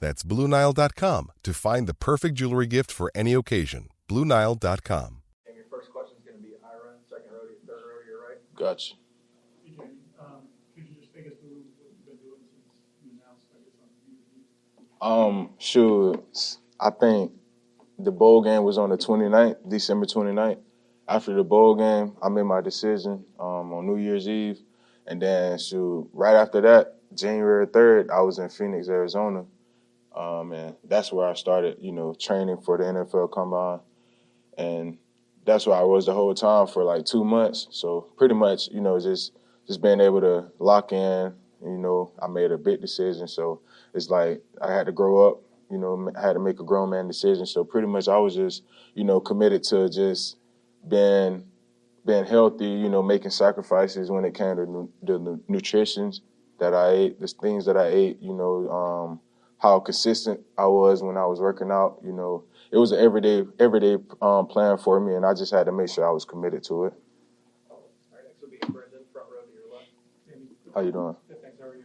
That's BlueNile.com to find the perfect jewelry gift for any occasion. BlueNile.com. And your first question is going to be Ira, second row to your third row to your right. Gotcha. BJ, um, could you just take us through what you've been doing since you announced, I guess, on TV? Um, sure. I think the bowl game was on the 29th, December 29th. After the bowl game, I made my decision um, on New Year's Eve. And then, shoot, right after that, January 3rd, I was in Phoenix, Arizona. Um, and that's where I started, you know, training for the NFL Combine. And that's where I was the whole time for like two months. So pretty much, you know, just just being able to lock in. You know, I made a big decision. So it's like I had to grow up. You know, I had to make a grown man decision. So pretty much, I was just, you know, committed to just being being healthy. You know, making sacrifices when it came to the nu- nutritions that I ate, the things that I ate. You know, um, how consistent I was when I was working out. You know, it was an everyday everyday um, plan for me, and I just had to make sure I was committed to it. All right, next will be Brendan, front row to your left. Sammy? How you doing? Yeah, thanks, how are you?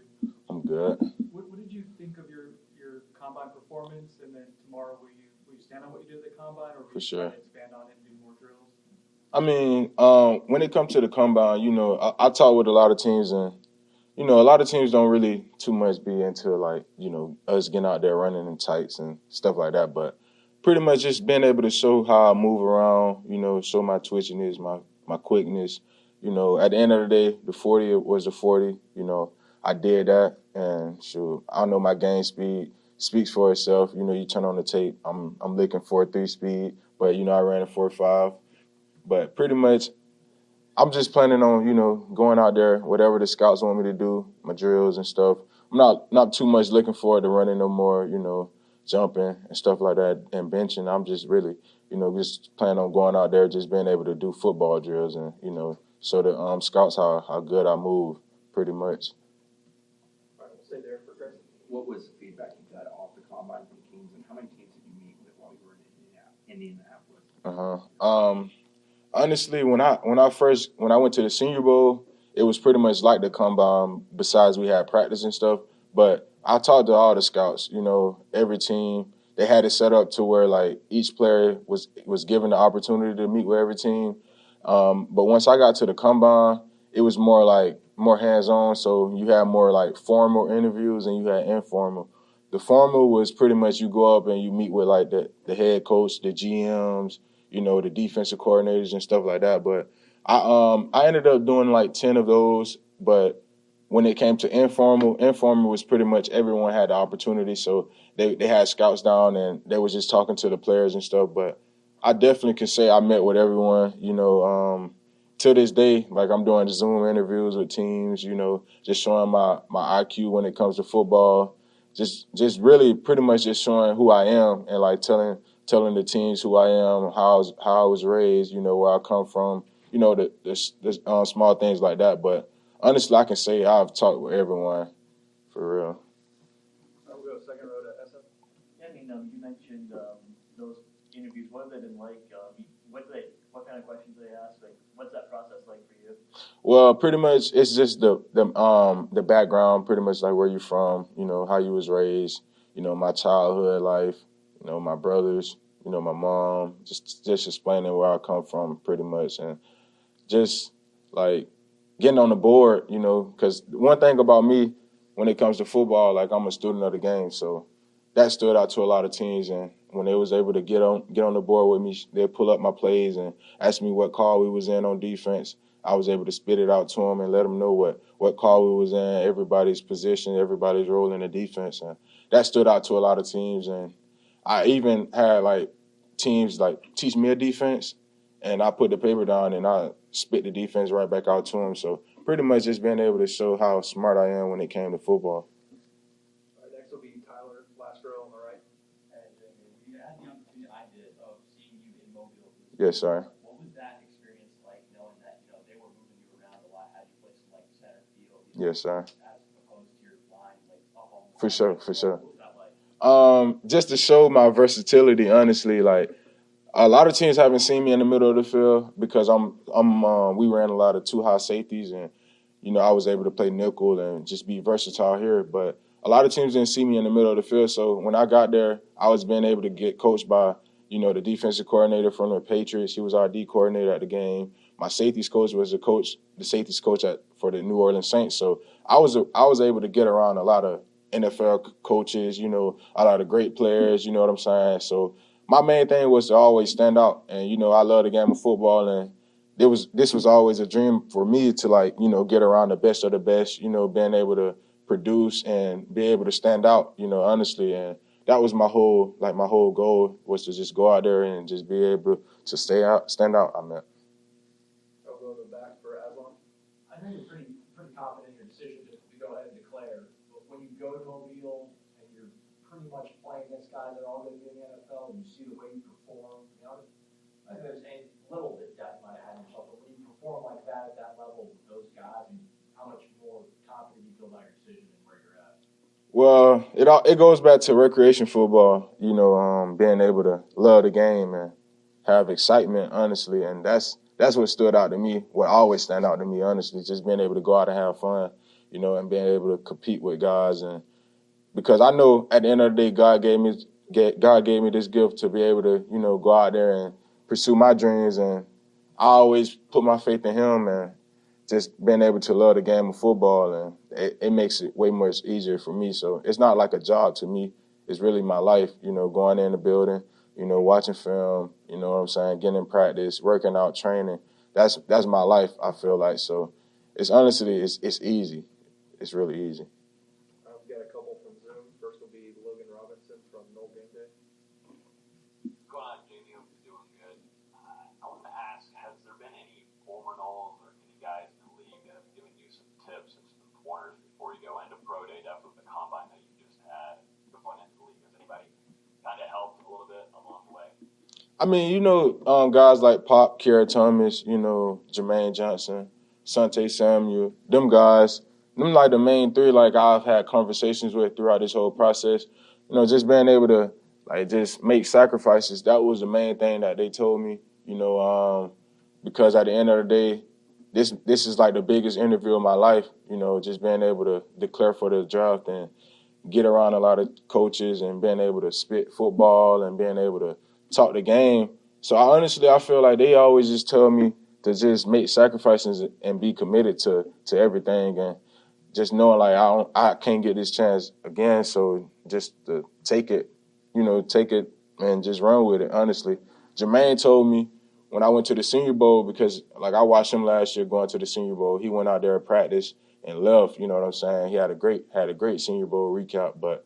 I'm good. What, what did you think of your, your combine performance, and then tomorrow, will you, will you stand on what you did at the combine, or will For sure. expand on it and do more drills? I mean, um, when it comes to the combine, you know, I, I talk with a lot of teams, and you know, a lot of teams don't really too much be into like, you know, us getting out there running in tights and stuff like that. But pretty much just being able to show how I move around, you know, show my twitchiness, my my quickness. You know, at the end of the day, the 40 was the 40. You know, I did that, and sure, I know my game speed speaks for itself. You know, you turn on the tape, I'm I'm looking for three speed, but you know, I ran a four five. But pretty much, I'm just planning on you know going out there, whatever the scouts want me to do, my drills and stuff. I'm not not too much looking forward to running no more, you know, jumping and stuff like that and benching. I'm just really, you know, just planning on going out there, just being able to do football drills and you know, show the um, scouts how how good I move, pretty much. All right, we'll stay there for Chris. What was the feedback you got off the combine from teams, and how many teams did you meet with while you were in Indiana- Indianapolis? Uh huh. Um, honestly, when I when I first when I went to the Senior Bowl, it was pretty much like the combine. Besides, we had practice and stuff. But I talked to all the scouts. You know, every team they had it set up to where like each player was was given the opportunity to meet with every team. Um, but once I got to the combine, it was more like more hands on. So you had more like formal interviews and you had informal. The formal was pretty much you go up and you meet with like the, the head coach, the GMs, you know, the defensive coordinators and stuff like that. But I um I ended up doing like ten of those. But when it came to informal, informal was pretty much everyone had the opportunity. So they, they had scouts down and they was just talking to the players and stuff. But I definitely can say I met with everyone. You know, um, to this day, like I'm doing Zoom interviews with teams. You know, just showing my my IQ when it comes to football. Just just really pretty much just showing who I am and like telling telling the teams who I am, how I was, how I was raised. You know, where I come from. You know, the the, the uh, small things like that. But honestly, I can say I've talked with everyone for real. I'll go second row to SF. Yeah, I mean, um, you mentioned um, those interviews. What have they been like? Um, what they, what kind of questions they ask? Like, what's that process like for you? Well, pretty much it's just the the um the background, pretty much like where you're from, you know, how you was raised, you know, my childhood life, you know, my brothers, you know, my mom, just just explaining where I come from, pretty much, and just like getting on the board, you know, because one thing about me when it comes to football, like I'm a student of the game, so that stood out to a lot of teams. And when they was able to get on get on the board with me, they pull up my plays and ask me what call we was in on defense. I was able to spit it out to them and let them know what what call we was in, everybody's position, everybody's role in the defense, and that stood out to a lot of teams. And I even had like teams like teach me a defense, and I put the paper down and I spit the defense right back out to them. So pretty much just being able to show how smart I am when it came to football. All right, next will be Tyler, last on the right. Uh, you had the opportunity I did of seeing you in Mobile. Yes, sir. What was that experience like, knowing that you know they were moving you around a lot, had you play some like center field, Yes, sir. as opposed to your line like up on For sure, for sure. What was that like? Um, just to show my versatility, honestly, like a lot of teams haven't seen me in the middle of the field because I'm I'm uh, we ran a lot of two high safeties and you know I was able to play nickel and just be versatile here. But a lot of teams didn't see me in the middle of the field, so when I got there, I was being able to get coached by you know the defensive coordinator from the Patriots. He was our D coordinator at the game. My safeties coach was the coach, the safeties coach at for the New Orleans Saints. So I was I was able to get around a lot of NFL coaches, you know, a lot of great players. You know what I'm saying? So my main thing was to always stand out, and you know I love the game of football, and it was this was always a dream for me to like you know get around the best of the best, you know, being able to produce and be able to stand out, you know, honestly, and that was my whole like my whole goal was to just go out there and just be able to stay out, stand out. I meant. I'll go to the back for Aslan. I know you're pretty, pretty confident in your decision to, to go ahead and declare, but when you go to Mobile and you're pretty much playing against guys that are all gonna be in the NFL, and you see the way you perform, you know, I think there's a little bit doubt you might have had in yourself, but when you perform like that at that level with those guys, and how much more confident you feel about your decision and where you're at? Well, it all it goes back to recreation football. You know, um, being able to love the game and have excitement, honestly, and that's that's what stood out to me. What always stand out to me, honestly, just being able to go out and have fun, you know, and being able to compete with guys, and because I know at the end of the day, God gave me God gave me this gift to be able to, you know, go out there and pursue my dreams, and I always put my faith in Him, and just being able to love the game of football, and it, it makes it way much easier for me. So it's not like a job to me. It's really my life, you know, going in the building, you know, watching film, you know what I'm saying, getting in practice, working out, training. That's that's my life. I feel like so. It's honestly it's it's easy. It's really easy. Uh, we've got a couple from Zoom. First will be Logan Robinson from No Game Day. Going on, Jammie. Hope you're doing good. Uh, I wanted to ask, has there been any former Noles or any guys in the league that have given you some tips and some pointers before you go into pro day, definitely the combine that you just had going into the league? Has anybody kind of helped a little bit along the way? I mean, you know, um, guys like Pop, Kara Thomas, you know, Jermaine Johnson, Sante Samuel, them guys, them like the main three like I've had conversations with throughout this whole process. You know, just being able to like just make sacrifices. That was the main thing that they told me. You know, um, because at the end of the day, this this is like the biggest interview of my life. You know, just being able to declare for the draft and get around a lot of coaches and being able to spit football and being able to talk the game. So I honestly I feel like they always just tell me to just make sacrifices and be committed to to everything and just knowing like I don't, I can't get this chance again. So just to take it, you know, take it and just run with it. Honestly, Jermaine told me when I went to the Senior Bowl because like I watched him last year going to the Senior Bowl. He went out there and practiced and left. You know what I'm saying? He had a great had a great Senior Bowl recap, but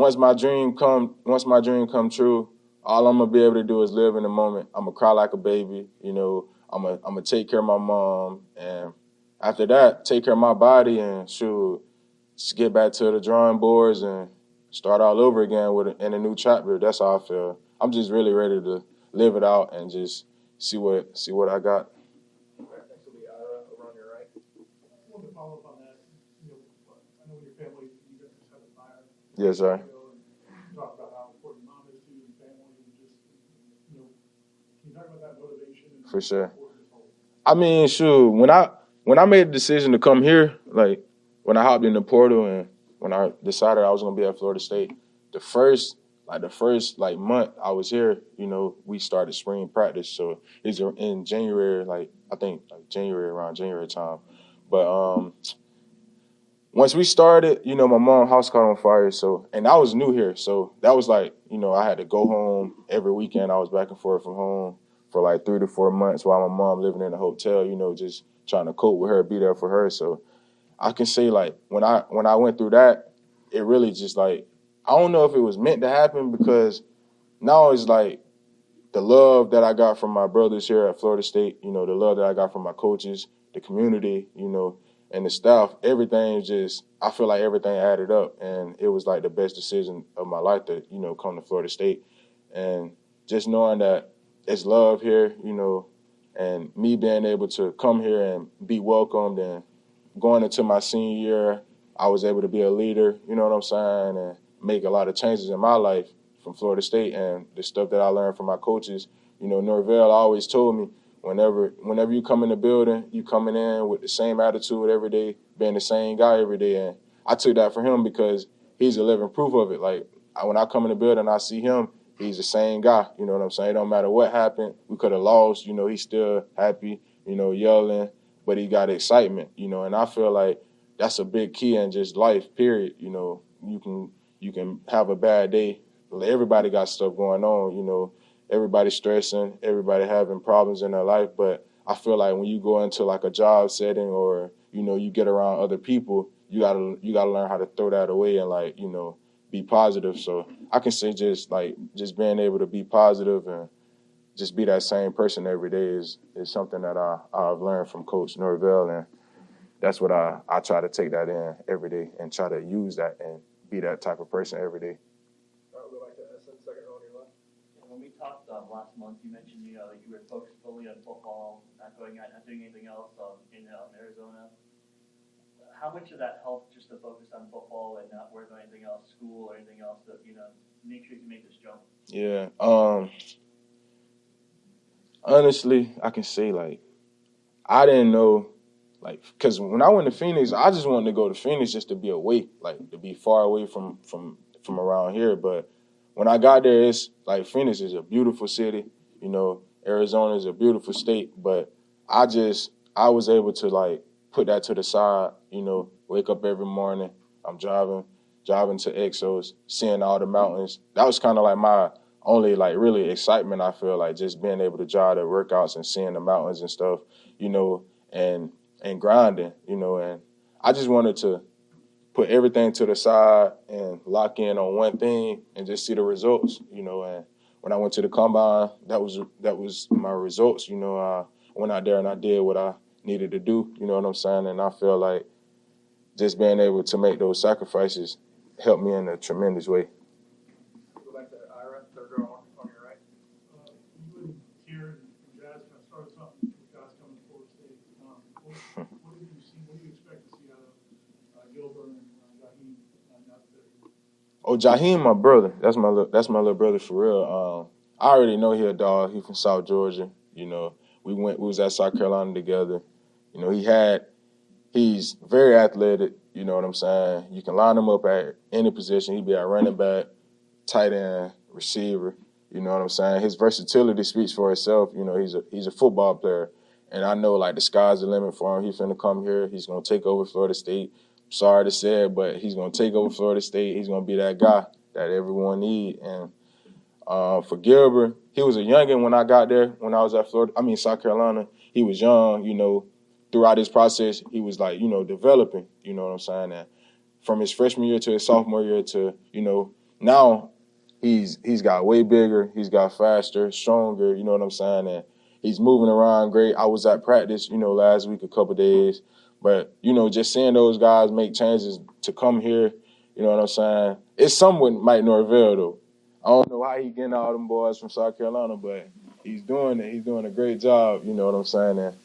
once my dream come, once my dream come true, all I'm gonna be able to do is live in the moment. I'm gonna cry like a baby. You know, I'm gonna I'm gonna take care of my mom, and after that, take care of my body and shoot, just get back to the drawing boards and start all over again with a, in a new chapter. That's how I feel. I'm just really ready to live it out and just see what see what I got. All right, next will be Ira over on your right. I wanted to follow up on that. You know, I know in your family, you guys just had a fire. Yes, sir. Talk about how important mom is to you and family and just, you know, can you talk about that motivation? For sure. I mean, shoot, when I when I made the decision to come here, like when I hopped in the portal and when I decided I was gonna be at Florida State, the first like the first like month I was here, you know, we started spring practice. So it's in January, like I think like January around January time. But um once we started, you know, my mom house caught on fire. So, and I was new here. So that was like, you know, I had to go home every weekend. I was back and forth from home for like three to four months while my mom living in a hotel, you know, just trying to cope with her, be there for her. So I can say like when I, when I went through that, it really just like, I don't know if it was meant to happen because now it's like the love that I got from my brothers here at Florida State, you know, the love that I got from my coaches, the community, you know, and the staff, everything just I feel like everything added up and it was like the best decision of my life to, you know, come to Florida State. And just knowing that it's love here, you know, and me being able to come here and be welcomed and going into my senior year, I was able to be a leader, you know what I'm saying, and make a lot of changes in my life from Florida State and the stuff that I learned from my coaches. You know, Norvell always told me whenever whenever you come in the building, you coming in with the same attitude every day, being the same guy every day. And I took that from him because he's a living proof of it. Like when I come in the building, I see him. He's the same guy. You know what I'm saying? It don't matter what happened. We could have lost. You know, he's still happy. You know, yelling, but he got excitement. You know, and I feel like that's a big key in just life. Period. You know, you can you can have a bad day. Everybody got stuff going on. You know, everybody stressing, everybody having problems in their life. But I feel like when you go into like a job setting or you know you get around other people, you gotta you gotta learn how to throw that away and like you know be positive. So I can say just like just being able to be positive and just be that same person every day is is something that I I've learned from Coach Norvell and that's what I I try to take that in every day and try to use that and be that type of person every day. All right, we'll go back to Essen, second row on your left. When we talked um, last month, you mentioned you know that you were focused fully on football, not going out, not doing anything else um, in um, Arizona. How much of that helped just to focus on football and not worry about anything else, school or anything else, to you know make sure you make this jump? Yeah. Um. Honestly, I can say like I didn't know like because when I went to Phoenix, I just wanted to go to Phoenix just to be away, like to be far away from from from around here. But when I got there, it's like Phoenix is a beautiful city. You know, Arizona is a beautiful state. But I just I was able to like put that to the side. You know, wake up every morning. I'm driving driving to Exos, seeing all the mountains. That was kind of like my only like really excitement. I feel like just being able to drive the workouts and seeing the mountains and stuff. You know, and and grinding, you know, and I just wanted to put everything to the side and lock in on one thing and just see the results, you know. And when I went to the combine, that was that was my results, you know. I went out there and I did what I needed to do, you know what I'm saying. And I feel like just being able to make those sacrifices helped me in a tremendous way. We'll go back to Ira, third row on, on your right. Uh, you and Kieran and Jazz kind of started something with guys coming to Florida State. Um, what, what did you see? What do you expect to see out of uh, Gilbert and uh, Jaheim uh, now that they're Oh, Jaheim, my brother. That's my little, that's my little brother for real. Um, I already know he a dog. He from South Georgia. You know, we went we was at South Carolina together. You know, he had he's very athletic. You know what I'm saying? You can line him up at any position. He'd be at running back, tight end, receiver. You know what I'm saying? His versatility speaks for itself. You know, he's a he's a football player, and I know like the sky's the limit for him. He's gonna come here. He's gonna take over Florida State. Sorry to say it, but he's gonna take over Florida State. He's gonna be that guy that everyone need. And uh, for Gilbert, he was a youngin when I got there. When I was at Florida, I mean South Carolina, he was young. You know, throughout his process, he was like you know developing. You know what I'm saying? And from his freshman year to his sophomore year to you know now he's he's got way bigger, he's got faster, stronger, you know what I'm saying? And he's moving around great. I was at practice, you know, last week a couple days. But, you know, just seeing those guys make changes to come here, you know what I'm saying? It's something with Mike Norvell though. I don't know how he getting all them boys from South Carolina, but he's doing it. He's doing a great job, you know what I'm saying? And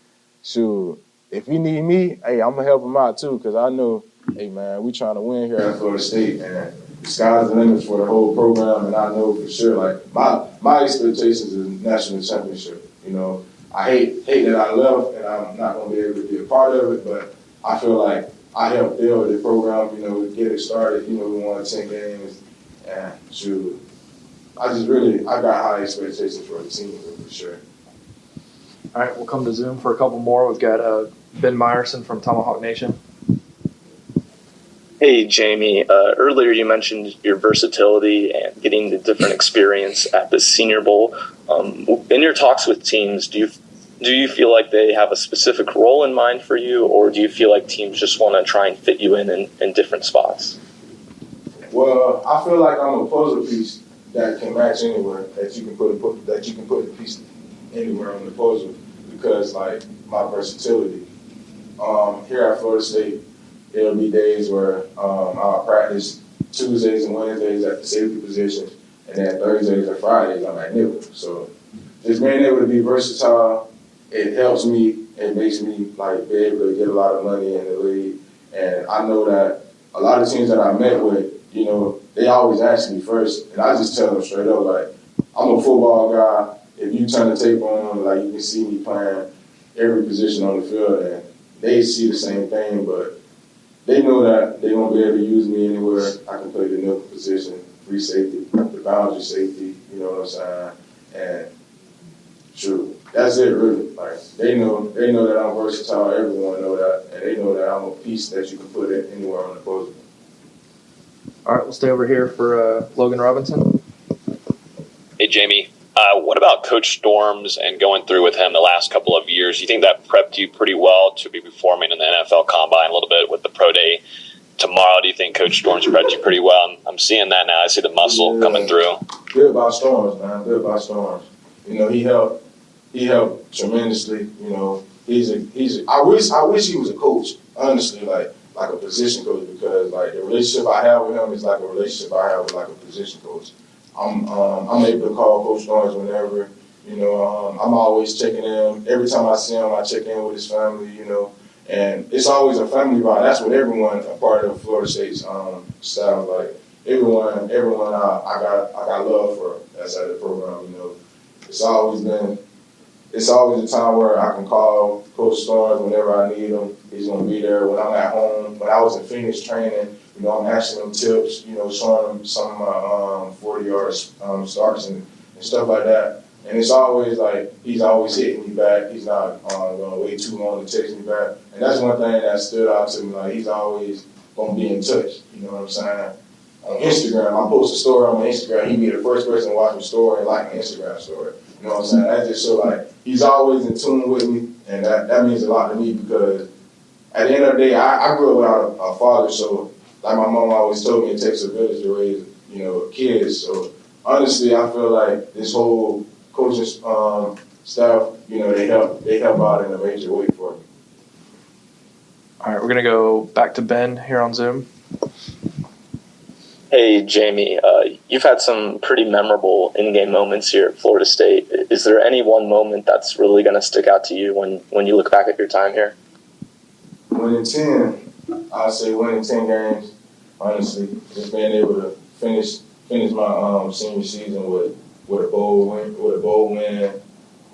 shoot, if he need me, hey, I'm gonna help him out too, because I know, hey man, we trying to win here at Florida State and the sky's the limit for the whole program, and I know for sure, like my my expectations is national championship. You know, I hate hate that I left and I'm not gonna be able to be a part of it, but I feel like I helped build the program. You know, get it started. You know, we won ten games, and shoot, I just really I got high expectations for the team for sure. All right, we'll come to Zoom for a couple more. We've got uh, Ben Meyerson from Tomahawk Nation. Hey, Jammie. Uh, earlier you mentioned your versatility and getting the different experience at the Senior Bowl. Um, in your talks with teams, do you do you feel like they have a specific role in mind for you, or do you feel like teams just want to try and fit you in, in in different spots? Well, I feel like I'm a puzzle piece that can match anywhere. That you can put, that you can put a piece anywhere on the puzzle because like my versatility. Um, here at Florida State, there'll be days where um, I'll practice Tuesdays and Wednesdays at the safety position, and then Thursdays or Fridays I'm at nickel. So just being able to be versatile, it helps me. It makes me like be able to get a lot of money in the league. And I know that a lot of teams that I met with, you know, they always ask me first, and I just tell them straight up, like, I'm a football guy. If you turn the tape on, like you can see me playing every position on the field, and they see the same thing, but they know that they won't be able to use me anywhere. I can play the nickel position, free safety, the boundary safety, you know what I'm saying? And true, that's it really. Like they know they know that I'm versatile, everyone know that, and they know that I'm a piece that you can put in anywhere on the puzzle. All right, we'll stay over here for uh, Logan Robinson. Hey, Jammie. Uh, what about Coach Storms and going through with him the last couple of years? You think that prepped you pretty well to be performing in the NFL Combine a little bit with the pro day tomorrow? Do you think Coach Storms prepped you pretty well? I'm, I'm seeing that now. I see the muscle Yeah. coming through. Good by Storms, man. Good by Storms. You know, he helped. He helped tremendously. You know, he's a he's. A, I wish I wish he was a coach. Honestly, like like a position coach because like the relationship I have with him is like a relationship I have with like a position coach. I'm um, I'm able to call Coach Storms whenever. You know, um, I'm always checking in. Every time I see him, I check in with his family. You know, and it's always a family vibe. That's what everyone a part of Florida State's um, like. Everyone, everyone, I, I got, I got love for at the program. You know, it's always been, it's always a time where I can call Coach Storms whenever I need him. He's gonna be there when I'm at home. When I was in Phoenix training, you know, I'm asking him tips. You know, showing him some of my um, 40 yard um, starts and, and stuff like that. And it's always like he's always hitting me back. He's not um, going to wait too long to text me back. And that's one thing that stood out to me. Like he's always gonna be in touch. You know what I'm saying? On Instagram, I post a story on Instagram. He'd be the first person to watch my story and like my Instagram story. You know what I'm saying? That just show like he's always in tune with me, and that, that means a lot to me because at the end of the day, I, I grew up without a, a father, so like my mom always told me, it takes a village to raise you know kids. So honestly, I feel like this whole coaching um, staff, you know, they help they help out in a major way for me. All right, we're gonna go back to Ben here on Zoom. Hey, Jammie. Uh, you've had some pretty memorable in-game moments here at Florida State. Is there any one moment that's really going to stick out to you when, when you look back at your time here? Winning ten, I'd say winning ten games. Honestly, just being able to finish finish my um, senior season with with a bowl win, with a bowl win.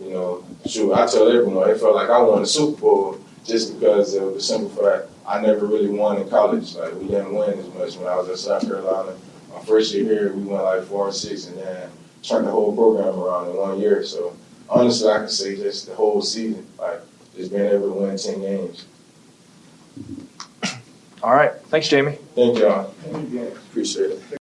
You know, shoot, I tell everyone it felt like I won the Super Bowl just because of the simple fact I never really won in college. Like we didn't win as much when I was at South Carolina. my first year here, we went like four and six, and then turned the whole program around in one year. So honestly, I can say just the whole season, like just being able to win ten games. All right. Thanks, Jammie. Thank y'all. Appreciate it.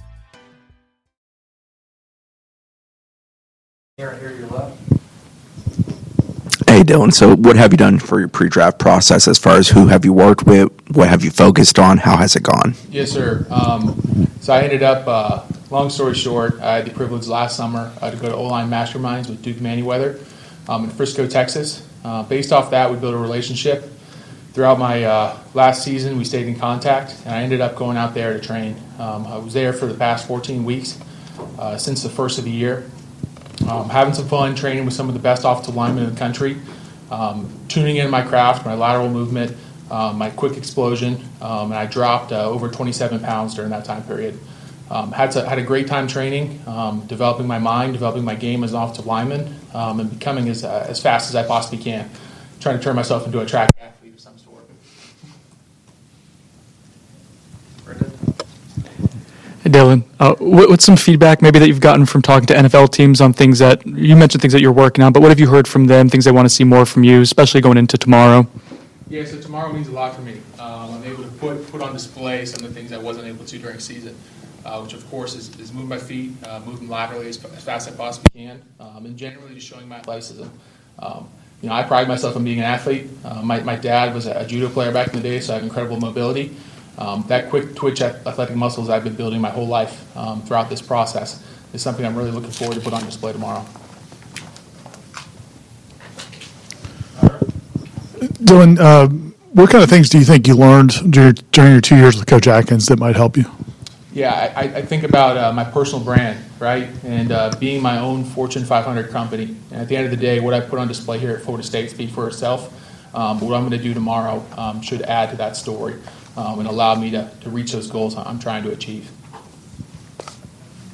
Aaron, here your left. Hey Dillan, so what have you done for your pre-draft process as far as who have you worked with? What have you focused on? How has it gone? Yes, sir. Um, so I ended up, uh, long story short, I had the privilege last summer uh, to go to O-Line Masterminds with Duke Manyweather um, in Frisco, Texas. Uh, based off that, we built a relationship. Throughout my uh, last season, we stayed in contact, and I ended up going out there to train. Um, I was there for the past 14 weeks uh, since the first of the year. Um, having some fun training with some of the best offensive linemen in the country, um, tuning in my craft, my lateral movement, um, my quick explosion, um, and I dropped uh, over 27 pounds during that time period. Um, had, to, had a great time training, developing my mind, developing my game as an offensive lineman, and becoming as, uh, as fast as I possibly can. Trying to turn myself into a track athlete of some sort. Dillan, uh, what, what's some feedback maybe that you've gotten from talking to NFL teams on things that you mentioned things that you're working on, but what have you heard from them? Things they want to see more from you, especially going into tomorrow. Yeah, so tomorrow means a lot for me. Um, I'm able to put put on display some of the things I wasn't able to during season, uh, which of course is, is moving my feet, uh, moving laterally as, as, fast as I possibly can, um, and generally just showing my athleticism. Um, you know, I pride myself on being an athlete. Uh, my, my dad was a, a judo player back in the day, so I have incredible mobility. Um, that quick twitch athletic muscles I've been building my whole life um, throughout this process is something I'm really looking forward to put on display tomorrow. Dillan, uh, what kind of things do you think you learned during, during your two years with Coach Atkins that might help you? Yeah, I, I think about uh, my personal brand, right, and uh, being my own Fortune 500 company. And at the end of the day, what I put on display here at Florida State speaks for itself. Um, but what I'm going to do tomorrow um, should add to that story um, and allow me to, to reach those goals I'm trying to achieve.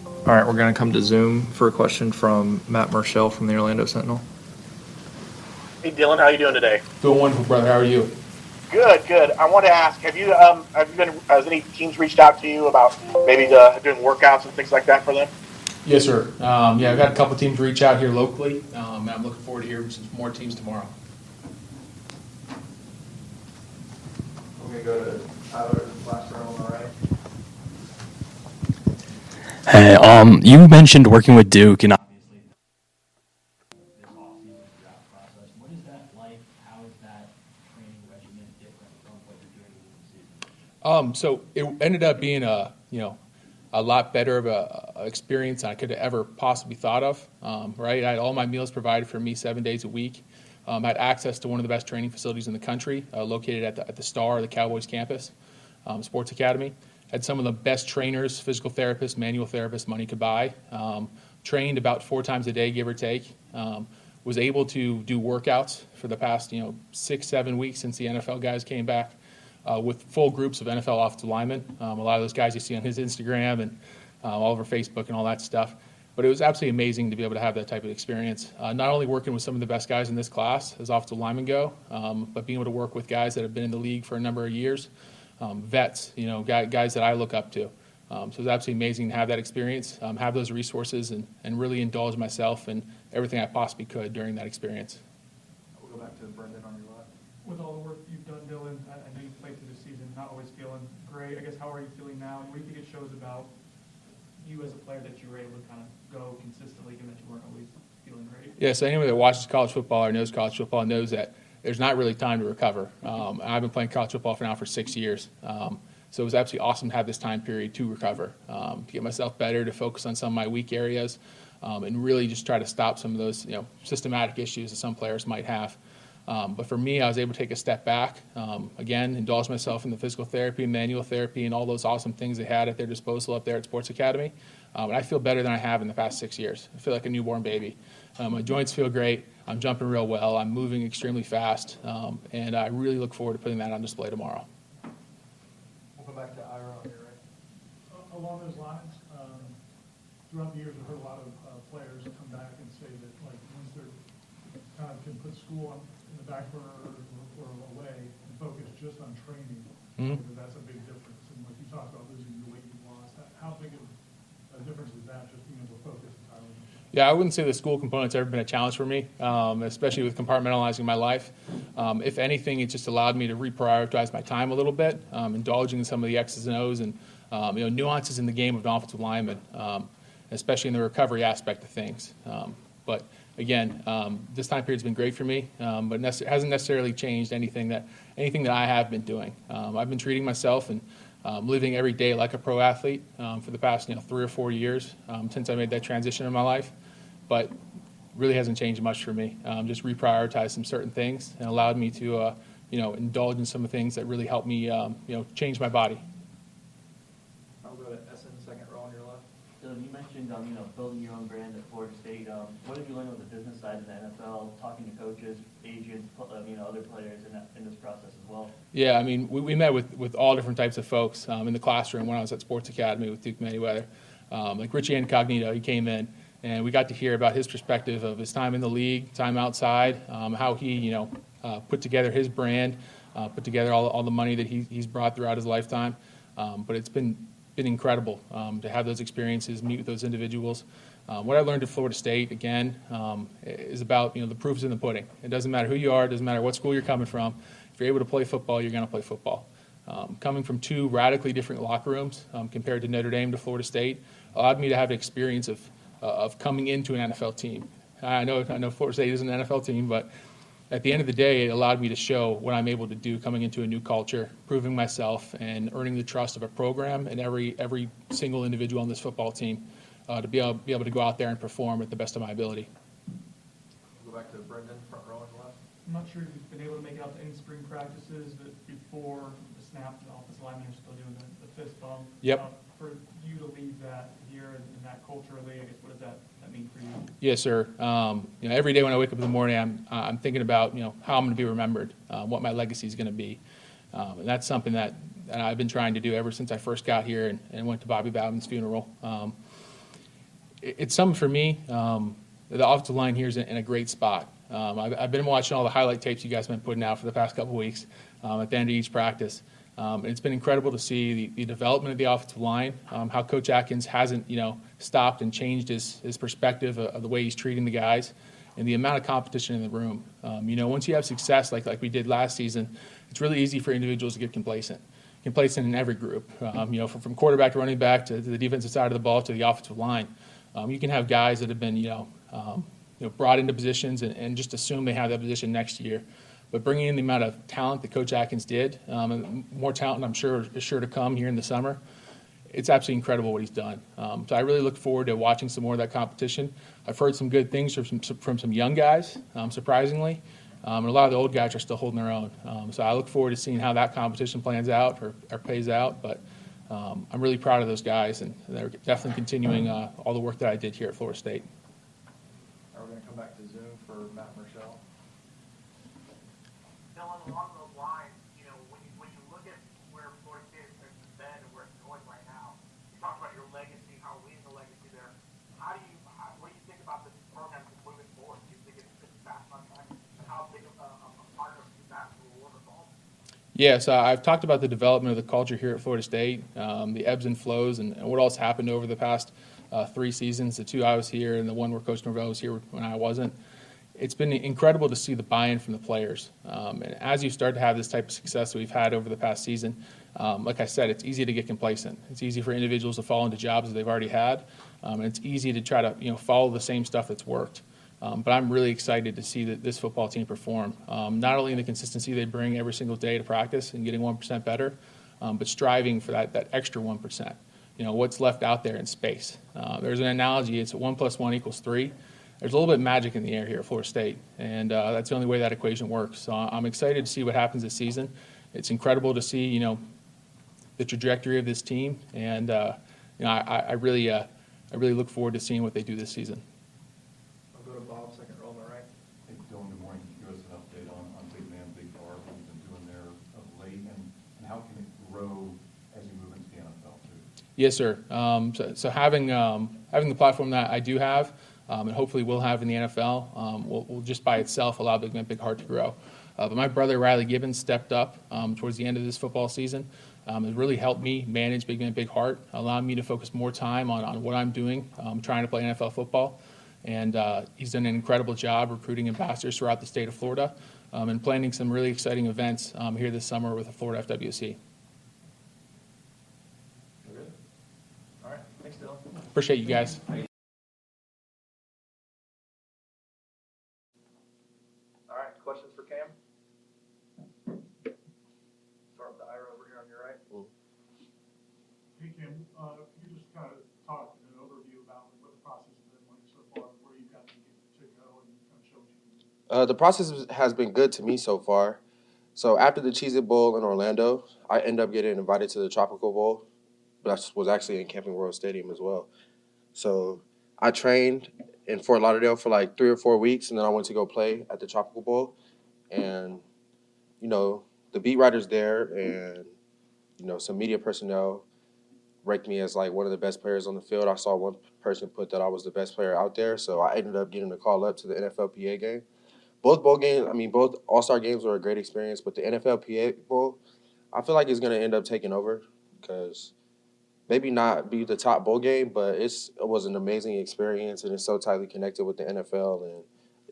All right, we're going to come to Zoom for a question from Matt Marshall from the Orlando Sentinel. Hey Dillan, how are you doing today? Doing wonderful, brother. How are you? Good, good. I want to ask: Have you um, have you been has any teams reached out to you about maybe the, doing workouts and things like that for them? Yes, sir. Um, yeah, I've had a couple teams reach out here locally. Um, and I'm looking forward to hearing some more teams tomorrow. We're going to go to Tyler, last row on the right. Hey, um, you mentioned working with Duke, and obviously this offseason draft process. What is that like? How is that training regimen different from what you're doing in the season? Um, so it ended up being a you know a lot better of a, a experience than I could have ever possibly thought of. Um, right, I had all my meals provided for me seven days a week. Um, I had access to one of the best training facilities in the country, uh, located at the, at the Star, the Cowboys campus, um, Sports Academy. Had some of the best trainers, physical therapists, manual therapists money could buy. Um, trained about four times a day, give or take. Um, was able to do workouts for the past you know six, seven weeks since the NFL guys came back uh, with full groups of NFL offensive linemen. Um, a lot of those guys you see on his Instagram and uh, all over Facebook and all that stuff. But it was absolutely amazing to be able to have that type of experience. Uh, not only working with some of the best guys in this class as offensive linemen go, um, but being able to work with guys that have been in the league for a number of years, um, vets, you know, guys that I look up to. Um, so it was absolutely amazing to have that experience, um, have those resources, and, and really indulge myself in everything I possibly could during that experience. We'll go back to Brendan on your left. with all the work you've done, Dillan, I, I know you played through the season, not always feeling great. I guess how are you feeling now, and what do you think it shows about you as a player that you were able to kind of go consistently, given that you weren't always feeling great? Yeah, so anyone that watches college football or knows college football knows that there's not really time to recover. Um, I've been playing college football for now for six years. Um, so it was absolutely awesome to have this time period to recover, um, to get myself better, to focus on some of my weak areas, um, and really just try to stop some of those you know systematic issues that some players might have. Um, but for me, I was able to take a step back. Um, again, indulge myself in the physical therapy, manual therapy, and all those awesome things they had at their disposal up there at Sports Academy. Um, and I feel better than I have in the past six years. I feel like a newborn baby. Um, my joints feel great. I'm jumping real well. I'm moving extremely fast. Um, and I really look forward to putting that on display tomorrow. We'll go back to Ira your right. Uh, Along those lines, um, throughout the years, I've heard a lot of uh, players come back and say that, like, once they're kind of can put school on, back burner or, away and focus just on training, Mhm. that that's a big difference. And like you talked about losing the weight you've lost, how big of a difference is that, just being able to focus entirely? Yeah, I wouldn't say the school component's ever been a challenge for me, um, especially with compartmentalizing my life. Um, if anything, it just allowed me to reprioritize my time a little bit, um, indulging in some of the X's and O's and um, you know nuances in the game of an offensive lineman, um, especially in the recovery aspect of things. Um, but again, um, this time period's been great for me, um, but nece- hasn't necessarily changed anything that anything that I have been doing. Um, I've been treating myself and um, living every day like a pro athlete um, for the past you know three or four years um, since I made that transition in my life, but really hasn't changed much for me. Just reprioritized some certain things and allowed me to uh, you know indulge in some of the things that really helped me you know change my body. I'll go to Essen, second row on your left. Dillan, you know, building your own brand at Florida State. Um, what have you learned with the business side of the NFL, talking to coaches, agents, um, you know, other players in that, in this process as well? Yeah, I mean, we, we met with, with all different types of folks um, in the classroom when I was at Sports Academy with Duke Manyweather. Um, like Richie Incognito, he came in, and we got to hear about his perspective of his time in the league, time outside, um, how he, you know, uh, put together his brand, uh, put together all, all the money that he, he's brought throughout his lifetime. Um, but it's been been incredible um, to have those experiences, meet with those individuals. Um, what I learned at Florida State, again, um, is about you know the proof's in the pudding. It doesn't matter who you are, it doesn't matter what school you're coming from. If you're able to play football, you're going to play football. Um, coming from two radically different locker rooms um, compared to Notre Dame to Florida State allowed me to have an experience of uh, of coming into an NFL team. I know I know Florida State is an NFL team, but at the end of the day, it allowed me to show what I'm able to do coming into a new culture, proving myself, and earning the trust of a program and every every single individual on this football team uh, to be able, be able to go out there and perform at the best of my ability. Go back to Brendan, front row on your left. I'm not sure if you've been able to make it out to any spring practices, but before the snap, the offensive linemen are still doing the, the fist bump. Yep. Uh, For you to leave that here and and that culturally, I guess, what does that, that mean for you? Yes, sir. Um, you know, every day when I wake up in the morning, I'm I'm thinking about you know how I'm going to be remembered, uh, what my legacy is going to be, um, and that's something that, that I've been trying to do ever since I first got here and, and went to Bobby Bowden's funeral. Um, it- it's something for me. Um, the offensive line here is in, in a great spot. Um, I've, I've been watching all the highlight tapes you guys have been putting out for the past couple weeks um, at the end of each practice. And it's been incredible to see the, the development of the offensive line, how Coach Atkins hasn't, you know, stopped and changed his, his perspective of, of the way he's treating the guys and the amount of competition in the room. Um, you know, once you have success like, like we did last season, it's really easy for individuals to get complacent. Complacent in every group, um, you know, from, from quarterback to running back to, to the defensive side of the ball to the offensive line. Um, you can have guys that have been, you know, um, you know, brought into positions and, and just assume they have that position next year. But bringing in the amount of talent that Coach Atkins did, um, and more talent I'm sure is sure to come here in the summer, it's absolutely incredible what he's done. Um, so I really look forward to watching some more of that competition. I've heard some good things from some, from some young guys, um, surprisingly, um, and a lot of the old guys are still holding their own. Um, so I look forward to seeing how that competition plans out or, or pays out. But um, I'm really proud of those guys, and they're definitely continuing uh, all the work that I did here at Florida State. We're going to come back to Zoom for Matt Marshall. Dillan, along those lines, you know, when you, when you look at where Florida State has been and where it's going right now, you talked about your legacy, how leading the legacy there. How do you, how, what do you think about this program moving forward? Do you think it's, it's fast on track? And how big of a, of a part of that will overcome? Yeah, so I've talked about the development of the culture here at Florida State, um, the ebbs and flows, and, and what else happened over the past uh, three seasons the two I was here and the one where Coach Norvell was here when I wasn't. it's been incredible to see the buy-in from the players. Um, and as you start to have this type of success that we've had over the past season, um, like I said, it's easy to get complacent. It's easy for individuals to fall into jobs that they've already had, um, and it's easy to try to you know follow the same stuff that's worked. Um, but I'm really excited to see that this football team perform. Um, not only in the consistency they bring every single day to practice and getting one percent better, um, but striving for that that extra one percent. You know what's left out there in space. Uh, there's an analogy: it's one plus one equals three there's a little bit of magic in the air here at Florida State, and uh, that's the only way that equation works. So I'm excited to see what happens this season. It's incredible to see, you know, the trajectory of this team, and uh, you know, I, I really, uh, I really look forward to seeing what they do this season. I'll go to Bob, second row on the right. Hey, Dillan, good morning. Can you give us an update on, on Big Man, Big Art, what you've been doing there of late, and, and how can it grow as you move into the NFL too? Yes, sir. Um, so, so having um, having the platform that I do have um, and hopefully we'll have in the NFL, um, will, will, just by itself allow Big Man Big Heart to grow. Uh, but my brother Riley Gibbons stepped up um, towards the end of this football season. Um, it really helped me manage Big Man Big Heart, allowing me to focus more time on, on what I'm doing, um, trying to play NFL football. And uh, he's done an incredible job recruiting ambassadors throughout the state of Florida um, and planning some really exciting events here this summer with the Florida FWC. All right, thanks, Dillan. Appreciate you guys. All right, questions for Cam? Start with Ira over here on your right. Hey, Cam, uh, could you just kind of talk in an overview about what the process has been like so far, where you've gotten to go, and kind of show what you can do? Uh, the process has been good to me so far. So after the Cheez It Bowl in Orlando, I end up getting invited to the Tropical Bowl. That was actually in Camping World Stadium as well. So I trained in Fort Lauderdale for like three or four weeks, and then I went to go play at the Tropical Bowl. And you know, the beat writers there and you know some media personnel ranked me as like one of the best players on the field. I saw one person put that I was the best player out there, so I ended up getting a call up to the NFLPA game both bowl games, I mean, both All Star games were a great experience, but the NFLPA Bowl, I feel like it's going to end up taking over because maybe not be the top bowl game, but it's it was an amazing experience and it's so tightly connected with the NFL and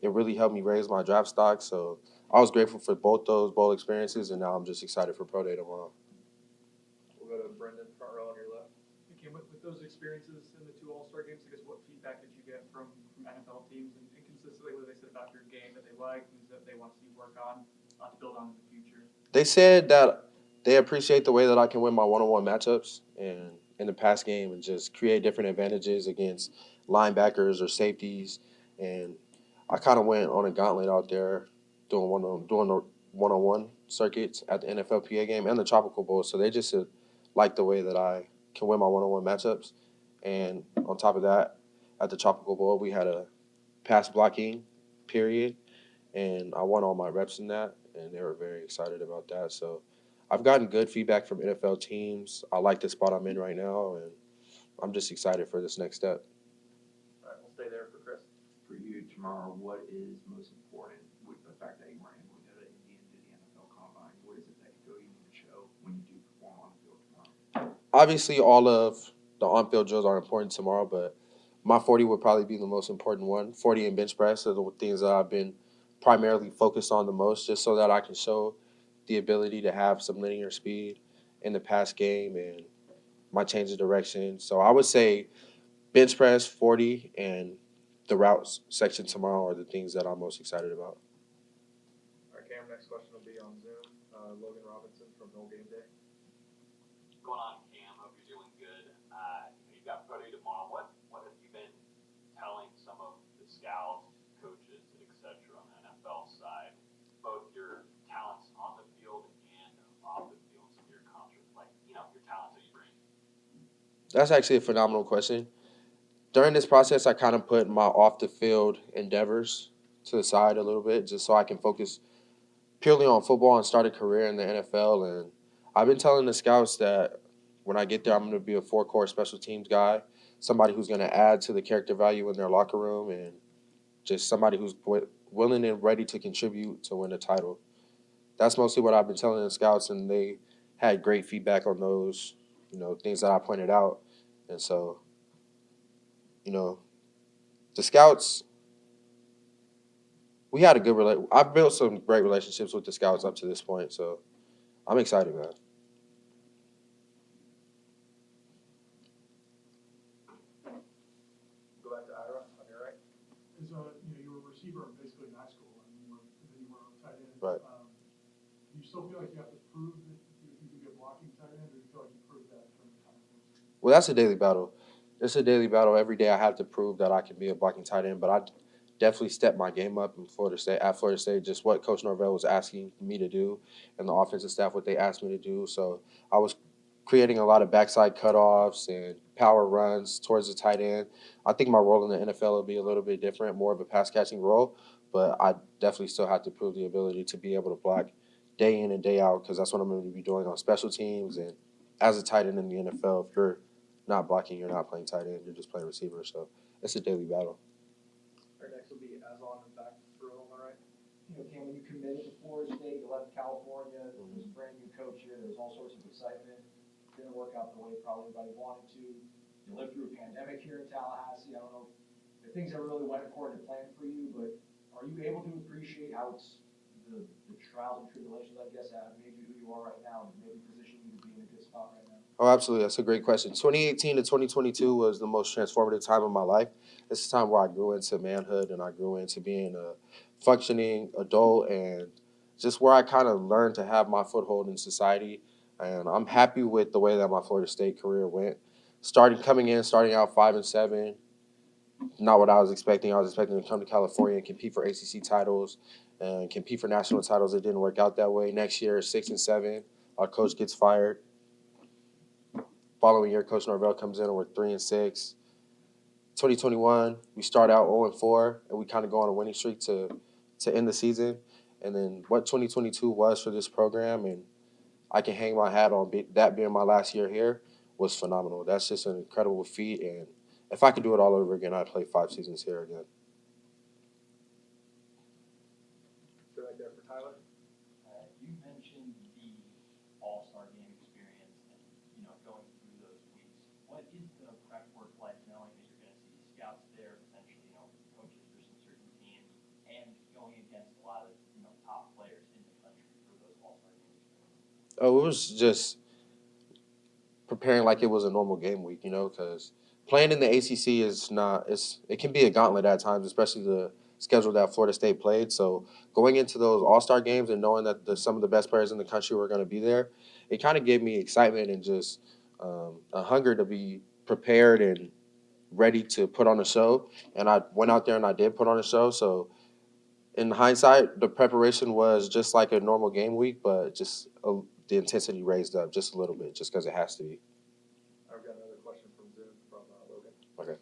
it really helped me raise my draft stock. So I was grateful for both those bowl experiences, and now I'm just excited for pro day tomorrow. We'll go to Brendan, front row on your left. Okay, with, with those experiences in the two All Star games, I guess what feedback did you get from, from NFL teams and consistently what they said about your game that they like, things that they want to see you work on uh, to build on in the future? They said that they appreciate the way that I can win my one-on-one matchups and in the pass game and just create different advantages against linebackers or safeties. And I kind of went on a gauntlet out there doing one on doing the one-on-one circuits at the NFLPA game and the Tropical Bowl. So they just uh, like the way that I can win my one-on-one matchups. And on top of that, at the Tropical Bowl, we had a pass blocking period, and I won all my reps in that, and they were very excited about that. So I've gotten good feedback from NFL teams. I like the spot I'm in right now, and I'm just excited for this next step. All right, we'll stay there for Chris. For you tomorrow, what is most important with the fact that you weren't able to go to Indy and do the NFL Combine? What is it that you feel you need to show when you do perform on the field tomorrow? Obviously, all of the on-field drills are important tomorrow, but my 40 would probably be the most important one. 40 and bench press are the things that I've been primarily focused on the most, just so that I can show the ability to have some linear speed in the pass game and my change of direction. So I would say bench press, 40, and the routes section tomorrow are the things that I'm most excited about. All right, Cam, next question will be on Zoom. Uh, Logan Robinson from Nole Gameday. Going on, Cam? Hope you're doing good. Uh, you've got Pro Day tomorrow. What what have you been telling some of the scouts, coaches, etc. on the NFL side, both your talents on the field and off the field, some of your contra- like you know your talents that you bring? That's actually a phenomenal question. During this process, I kind of put my off the field endeavors to the side a little bit, just so I can focus purely on football and start a career in the NFL. And I've been telling the scouts that when I get there, I'm going to be a four core special teams guy somebody who's going to add to the character value in their locker room and just somebody who's willing and ready to contribute to win a title. That's mostly what I've been telling the scouts, and they had great feedback on those, you know, things that I pointed out. And so, you know, the scouts, we had a good rela- I've built some great relationships with the scouts up to this point, so I'm excited, man. Go back to Ira on your right. Is, uh, you know, you were a receiver basically in high school, and you were, and then you were a tight end. Right. Um, Do you still feel like you have to prove that you you can be a blocking tight end, or do you feel like you proved that during the time? Well, that's a daily battle. It's a daily battle. Every day I have to prove that I can be a blocking tight end, but I definitely stepped my game up in Florida State. At Florida State, just what Coach Norvell was asking me to do, and the offensive staff what they asked me to do. So I was creating a lot of backside cutoffs and power runs towards the tight end. I think my role in the NFL will be a little bit different, more of a pass catching role, but I definitely still have to prove the ability to be able to block day in and day out because that's what I'm going to be doing on special teams and as a tight end in the NFL. If you're not blocking, you're not playing tight end, you're just playing receiver. So it's a daily battle. Our next will be Azon in back on the right. you know, Cam, when you committed to Florida State, you left California, there was a brand new coach here, There's all sorts of excitement. Didn't work out the way probably everybody wanted to. You lived through a pandemic here in Tallahassee. I don't know if things ever really went according to plan for you, but are you able to appreciate how it's the, the trials and tribulations, I guess, have made you who you are right now and maybe position you to be in a good spot right now? Oh, absolutely. That's a great question. 2018 to 2022 was the most transformative time of my life. It's a time where I grew into manhood and I grew into being a functioning adult and just where I kind of learned to have my foothold in society. And I'm happy with the way that my Florida State career went. Starting coming in, starting out five and seven, not what I was expecting. I was expecting to come to California and compete for ACC titles and compete for national titles. It didn't work out that way. Next year, six and seven, our coach gets fired following year, Coach Norvell comes in and we're three and six. 2021, we start out 0 and 4, and we kind of go on a winning streak to to end the season. And then what 2022 was for this program, and I can hang my hat on be, that being my last year here was phenomenal. That's just an incredible feat, and if I could do it all over again, I'd play five seasons here again. Go right there for Tyler. Uh, you mentioned the All-Star game experience and, you know, going through those weeks. What is the prep work like knowing that you're going to see scouts there, potentially, you know, coaches for some certain teams, and going against a lot of, you know, top players in the country for those All-Star game experiences? Oh, it was just preparing like it was a normal game week, you know, because playing in the ACC is not. It's it can be a gauntlet at times, especially the schedule that Florida State played. So going into those All Star games and knowing that the, some of the best players in the country were going to be there, it kind of gave me excitement and just um, a hunger to be prepared and ready to put on a show. And I went out there and I did put on a show. So in hindsight, the preparation was just like a normal game week, but just a, the intensity raised up just a little bit, just because it has to be. I've got another question from Zoom from uh, Logan. Okay.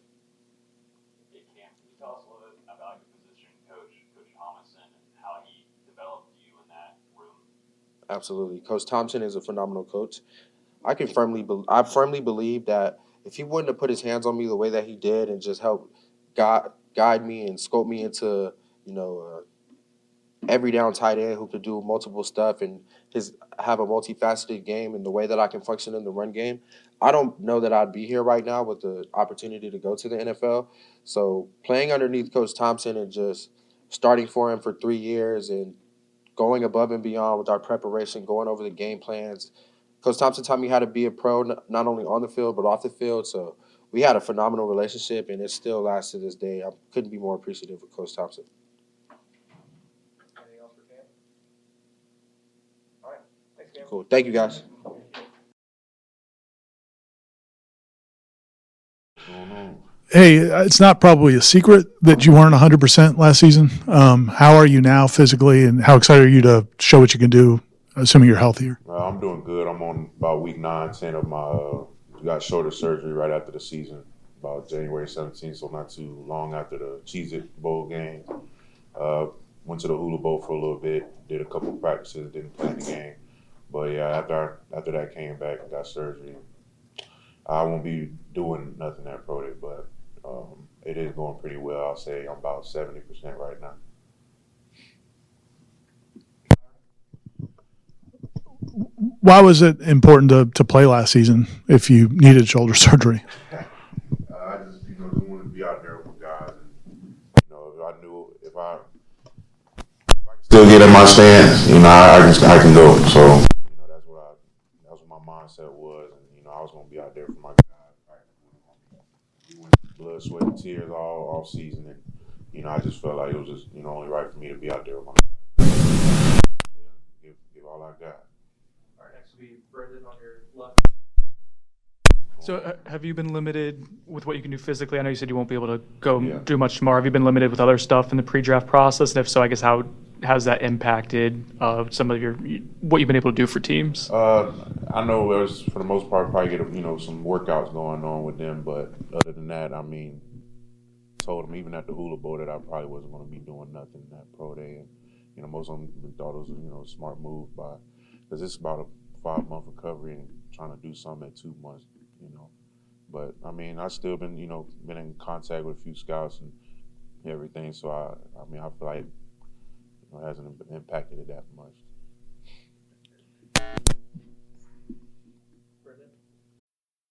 Hey, Cam, can you tell us a little bit about your position coach, Coach Thomsen, and how he developed you in that room? Absolutely, Coach Thomsen is a phenomenal coach. I can firmly, be- I firmly believe that if he wouldn't have put his hands on me the way that he did and just helped guide guide me and scope me into, you know, uh, every down tight end who could do multiple stuff and his have a multifaceted game and the way that I can function in the run game, I don't know that I'd be here right now with the opportunity to go to the NFL. So playing underneath Coach Thomsen and just starting for him for three years and going above and beyond with our preparation, going over the game plans. Coach Thomsen taught me how to be a pro, not only on the field but off the field. So we had a phenomenal relationship, and it still lasts to this day. I couldn't be more appreciative of Coach Thomsen. Anything else for Cam? All right. Thanks, Cam. Cool. Thank you, guys. Hey, it's not probably a secret that you weren't 100% last season. Um, how are you now physically, and how excited are you to show what you can do, assuming you're healthier? Uh, I'm doing good. I'm on about week nine, ten of my uh, got shoulder surgery right after the season, about January 17th, so not too long after the Cheez It Bowl game. Uh, went to the Hula Bowl for a little bit, did a couple practices, didn't play in the game. But yeah, after after that came back, and got surgery. I won't be doing nothing at Pro Day, but um, it is going pretty well. I'll say I'm about 70% right now. Why was it important to, to play last season if you needed shoulder surgery? Uh, I just, you know, just wanted to be out there with guys. And, you know, if I knew if I still get in my stance, you know, I, I can I can go. So you know, that's what I that's what my mindset was, and you know, I was gonna be out there for my guys. We went blood, sweat, and tears all off season, and you know, I just felt like it was just you know only right for me to be out there with my guys. give, give all I got. All right, next will be Brendan on your left. So uh, have you been limited with what you can do physically? I know you said you won't be able to go Yeah. do much tomorrow. Have you been limited with other stuff in the pre-draft process? And if so, I guess how has that impacted uh, some of your what you've been able to do for teams? Uh, I know it was for the most part probably get you know some workouts going on with them, but other than that, I mean, told them even at the Hula Bowl that I probably wasn't going to be doing nothing that pro day, and you know most of them thought it was you know a smart move by because it's about a five month recovery and trying to do something at two months, you know. But I mean, I've still been you know been in contact with a few scouts and everything, so I I mean I feel like hasn't impacted it that much.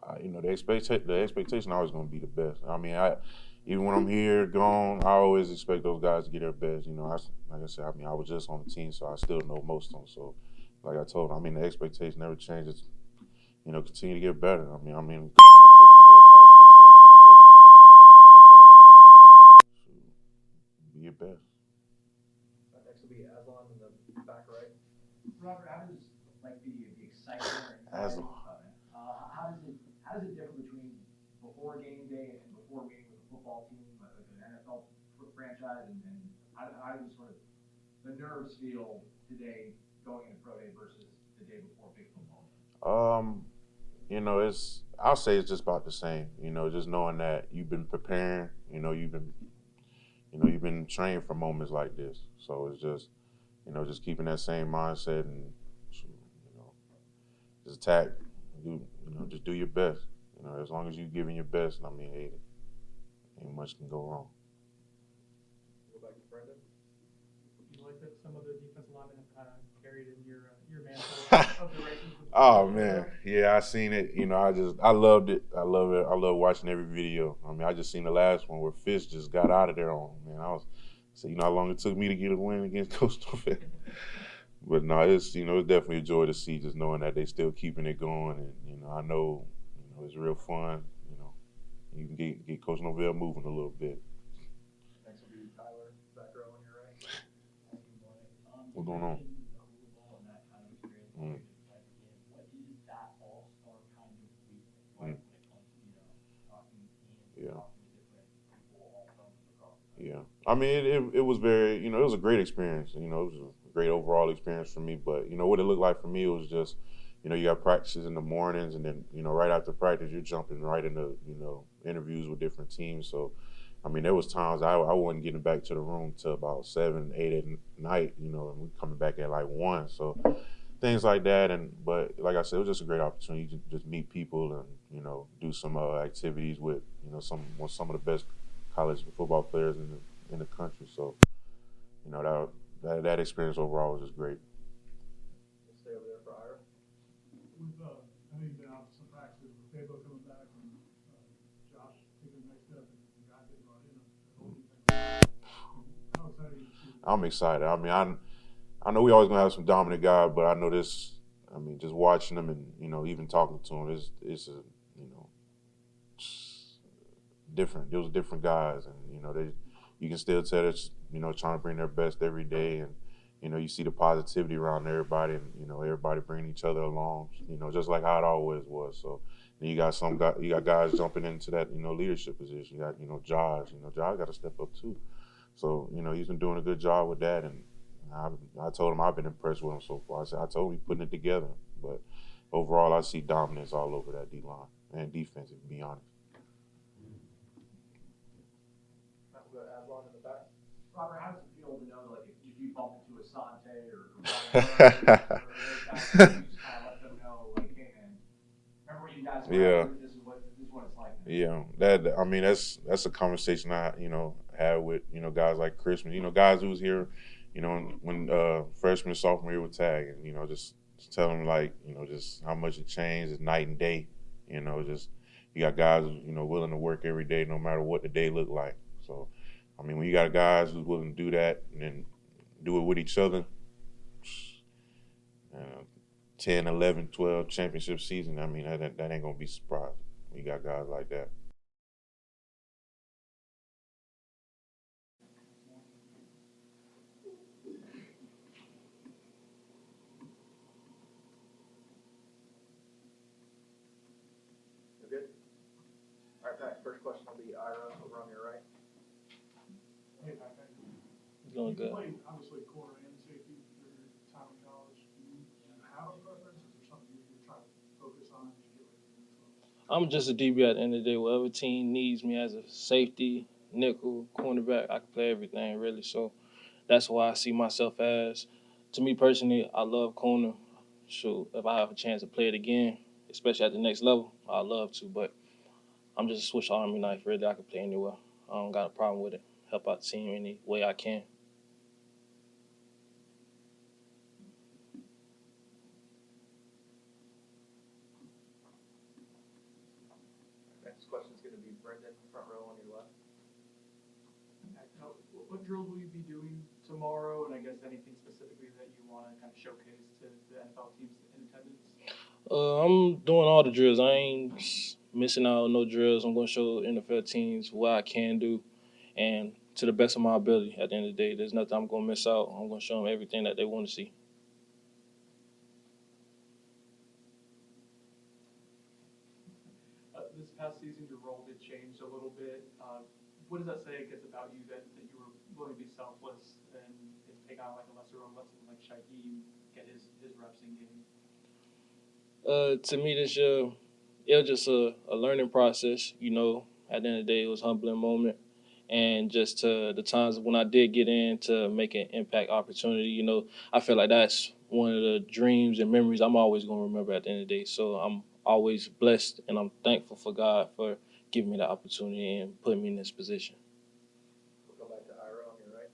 I, you know, the expectation the expectation always going to be the best. I mean, I even when I'm here gone, I always expect those guys to get their best. You know, I, like I said, I mean, I was just on the team, so I still know most of them. So, like I told them, I mean, the expectation never changes. You know, continue to get better. I mean, I mean, I know Coach Norvell probably still say it to this day, but you know, just get better. So, be your best. Next will be Aslan in the back right. Robert, how does like the, the excitement or Aslan. anxiety of it, uh, how does it how does it differ between before game day and before meeting with a football team, like an NFL fr- franchise, and, and how, do- how does sort of the nerves feel today going into pro day versus the day before big football? Um, you know, it's I'll say it's just about the same. You know, just knowing that you've been preparing. You know, you've been, you know, you've been trained for moments like this. So it's just, you know, just keeping that same mindset and, you know, just attack. Do you know, just do your best. You know, as long as you're giving your best, I mean, hey, ain't much can go wrong. Go back to Brendan. Do you like that some of the defensive linemen have kind of carried in your, uh, your mantle of the races? with the Oh man, yeah, I seen it. You know, I just I loved it. I love it. I love watching every video. I mean, I just seen the last one where Fish just got out of there on man. I was, so you know how long it took me to get a win against Norvell. But no, it's you know it's definitely a joy to see just knowing that they still keeping it going, and you know I know you know it's real fun. You know, you can get get Coach Norvell moving a little bit. Next will be Tyler, back row on your right. Going on? Mm. Mm. Yeah. Yeah. I mean, it, it, it was very, you know, it was a great experience. You know, it was a great overall experience for me. But, you know, what it looked like for me was just, you know, you got practices in the mornings and then, you know, right after practice, you're jumping right into, you know, interviews with different teams. So, I mean, there was times I, I wasn't getting back to the room till about seven, eight at night, you know, and we coming back at like one. So things like that. And, but like I said, it was just a great opportunity to just meet people and, you know, do some uh, activities with, you know, some, with some of the best college football players in the, in the country. So, you know, that, that, that experience overall was just great. I'm excited. I mean, I, I know we always gonna have some dominant guys, but I know this. I mean, just watching them and you know even talking to them, it's it's a you know different. Those different guys, and you know they you can still tell it's you know trying to bring their best every day, and you know you see the positivity around everybody, and you know everybody bringing each other along. You know just like how it always was. So. You got some guy, you got guys jumping into that, you know, leadership position. You got, you know, Josh. You know, Josh got to step up too. So, you know, he's been doing a good job with that, and I, I told him I've been impressed with him so far. I said I told him he's putting it together, but overall I see dominance all over that D line and defense. To be honest. We'll go to Aswan in the back. Robert, how does it feel to know, like, if you bump into Asante or, or Brian Burns, or those guys, you just kind of let them know, like, hey, man, remember what you guys were, Yeah. this is what, this is what it's like. Yeah, that I mean that's that's a conversation I you know had with you know guys like Christmas, you know guys who was here, you know when uh, freshman sophomore year with tag, and you know just, just tell them like you know just how much it changed, it's night and day, you know just you got guys you know willing to work every day no matter what the day look like. So I mean when you got guys who's willing to do that and then do it with each other. Uh, 10, 11, 12 championship season. I mean, that, that ain't gonna be surprised. We got guys like that. You're good? All right, Pat, first question will be Ira over on your right. Hey, Pat, how you Doing good. obviously corner and safety your time in college. Do you have a preference? Is there something you- you're trying to focus on as you get ready to move I'm just a DB at the end of the day. Whatever team needs me as a safety, nickel, cornerback, I can play everything really. So that's why I see myself as. To me personally, I love corner. Shoot, if I have a chance to play it again, especially at the next level, I'd love to. But I'm just a Swiss Army knife. Really, I can play anywhere. I don't got a problem with it. Help out the team any way I can. Next question is gonna be Brendan, front row on your left. Now, what- what drills will you be doing tomorrow, and I guess anything specifically that you want to kind of showcase to the NFL teams in attendance? Uh, I'm doing all the drills. I ain't missing out on no drills. I'm going to show NFL teams what I can do, and to the best of my ability. At the end of the day, there's nothing I'm going to miss out. I'm going to show them everything that they want to see. Uh, this past season, your role did change a little bit. Uh, what does that say, I guess, about you that, that you were willing to be and, like a lesser role, let someone like Shyheim get his, his reps in game? Uh, to me, this year, it was just a, a learning process. You know, at the end of the day, it was a humbling moment. And just to the times when I did get in to make an impact opportunity, you know, I feel like that's one of the dreams and memories I'm always going to remember at the end of the day. So I'm always blessed and I'm thankful for God for giving me the opportunity and putting me in this position. We'll go back to Ira on your right.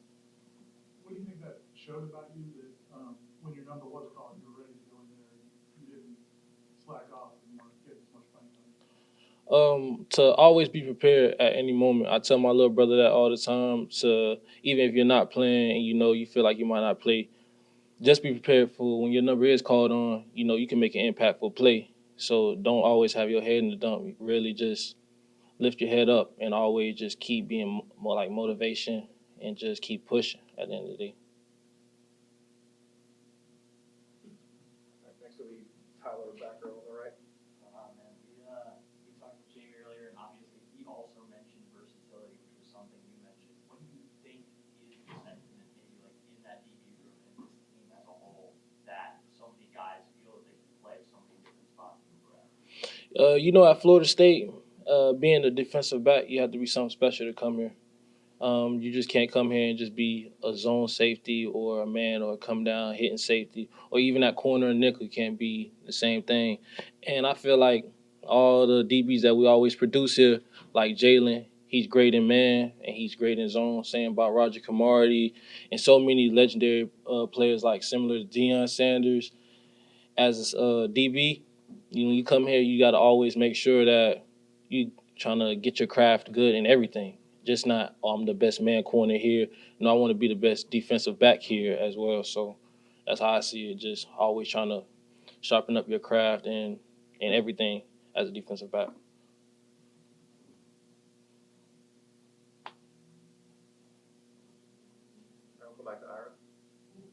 What do you think that showed about you that, um, when your number was called, you were ready to go in there, you didn't slack off and weren't getting as much playing time? um, to always be prepared at any moment. I tell my little brother that all the time. To even if you're not playing and you know you feel like you might not play, just be prepared for when your number is called on. You know you can make an impactful play. So don't always have your head in the dump. Really just lift your head up and always just keep being more like motivation and just keep pushing at the end of the day. All right, next will be Tyler, back row on the right. Uh, man, we, uh, we talked to Jammie earlier, and obviously he also mentioned versatility, which was something you mentioned. What do you think is the sentiment, maybe like in that DB room and this team as a whole, that so many guys feel that they can play so many different spots in the draft? Uh, you know, at Florida State, uh, being a defensive back, you have to be something special to come here. Um, you just can't come here and just be a zone safety or a man or come down hitting safety or even that corner and nickel can't be the same thing. And I feel like all the DBs that we always produce here, like Jalen, he's great in man and he's great in zone. Same about Roger Camardi and so many legendary uh, players like similar to Deion Sanders. As a uh, DB, you know, you come here, you got to always make sure that you trying to get your craft good in everything. Just not, oh, I'm the best man corner here. No, I want to be the best defensive back here as well. So that's how I see it. Just always trying to sharpen up your craft and and everything as a defensive back. All right, we'll go back to Ira.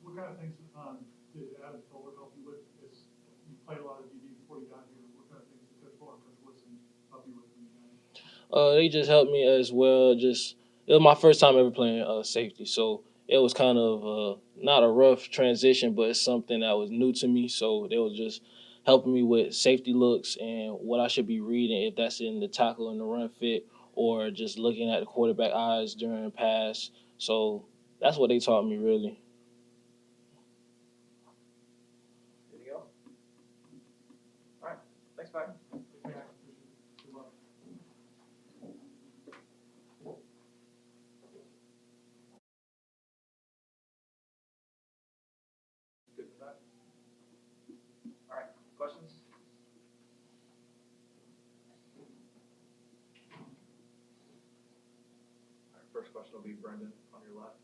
What kind of things, um, did Adam Fuller help you with, as you played a lot of DB before you got here, what kind of things did Coach Fuller and Coach Woodson help you with when you got here? Uh, they just helped me as well. Just it was my first time ever playing uh, safety, so it was kind of uh, not a rough transition, but it's something that was new to me. So they was just helping me with safety looks and what I should be reading if that's in the tackle and the run fit or just looking at the quarterback eyes during pass. So that's what they taught me really. Anything else? All right, thanks, Pat. Good for that. All right, questions? All right, first question will be Brendan on your left.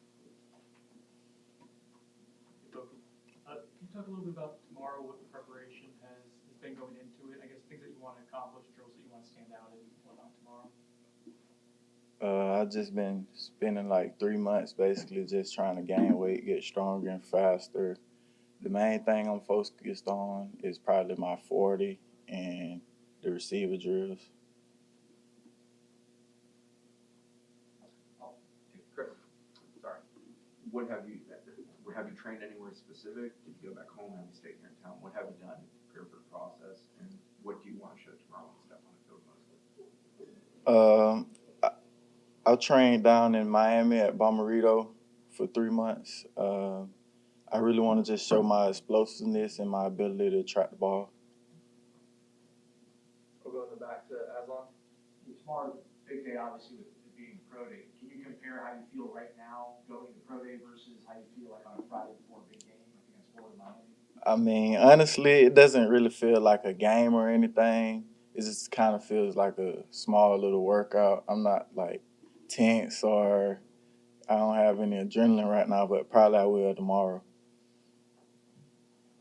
Uh, can you talk a little bit about tomorrow, what the preparation has, has been going into it? I guess things that you want to accomplish, drills that you want to stand out in, whatnot tomorrow? Uh, I've just been spending like three months basically just trying to gain weight, get stronger and faster. The main thing I'm focused on is probably my 40 and the receiver drills. Chris, sorry. What have you, what have you trained anywhere specific? Did you go back home? Have you stayed here in town? What have you done to prepare for the process? And what do you want to show tomorrow when you step on the field mostly? Um, I, I trained down in Miami at Bommarito for three months. Uh, I really want to just show my explosiveness and my ability to track the ball. We'll go in the back to Aslan. Tomorrow, big day obviously with it being pro day. Compare how you feel right now going to pro day versus how you feel like on a Friday before a big game against Florida Miami? I mean, honestly, it doesn't really feel like a game or anything. It just kind of feels like a small little workout. I'm not like tense or I don't have any adrenaline right now, but probably I will tomorrow.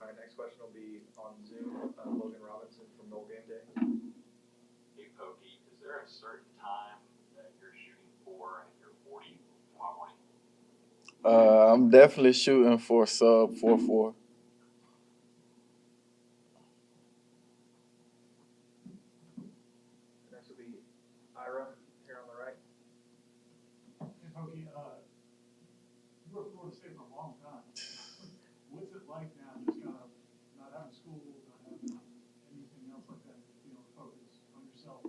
All right, next question will be on Zoom, uh, Logan Robinson from Nole Gameday. Hey, Pokey, is there a certain time that you're shooting for in your 40 tomorrow morning? Uh, I'm definitely shooting for sub 4 4. Next will be Ira, here on the right. Hey, Pokey, uh, you were at Florida State for a long time. What's it like now, just kind of not having school, not having anything else like that, just being able to focus on yourself?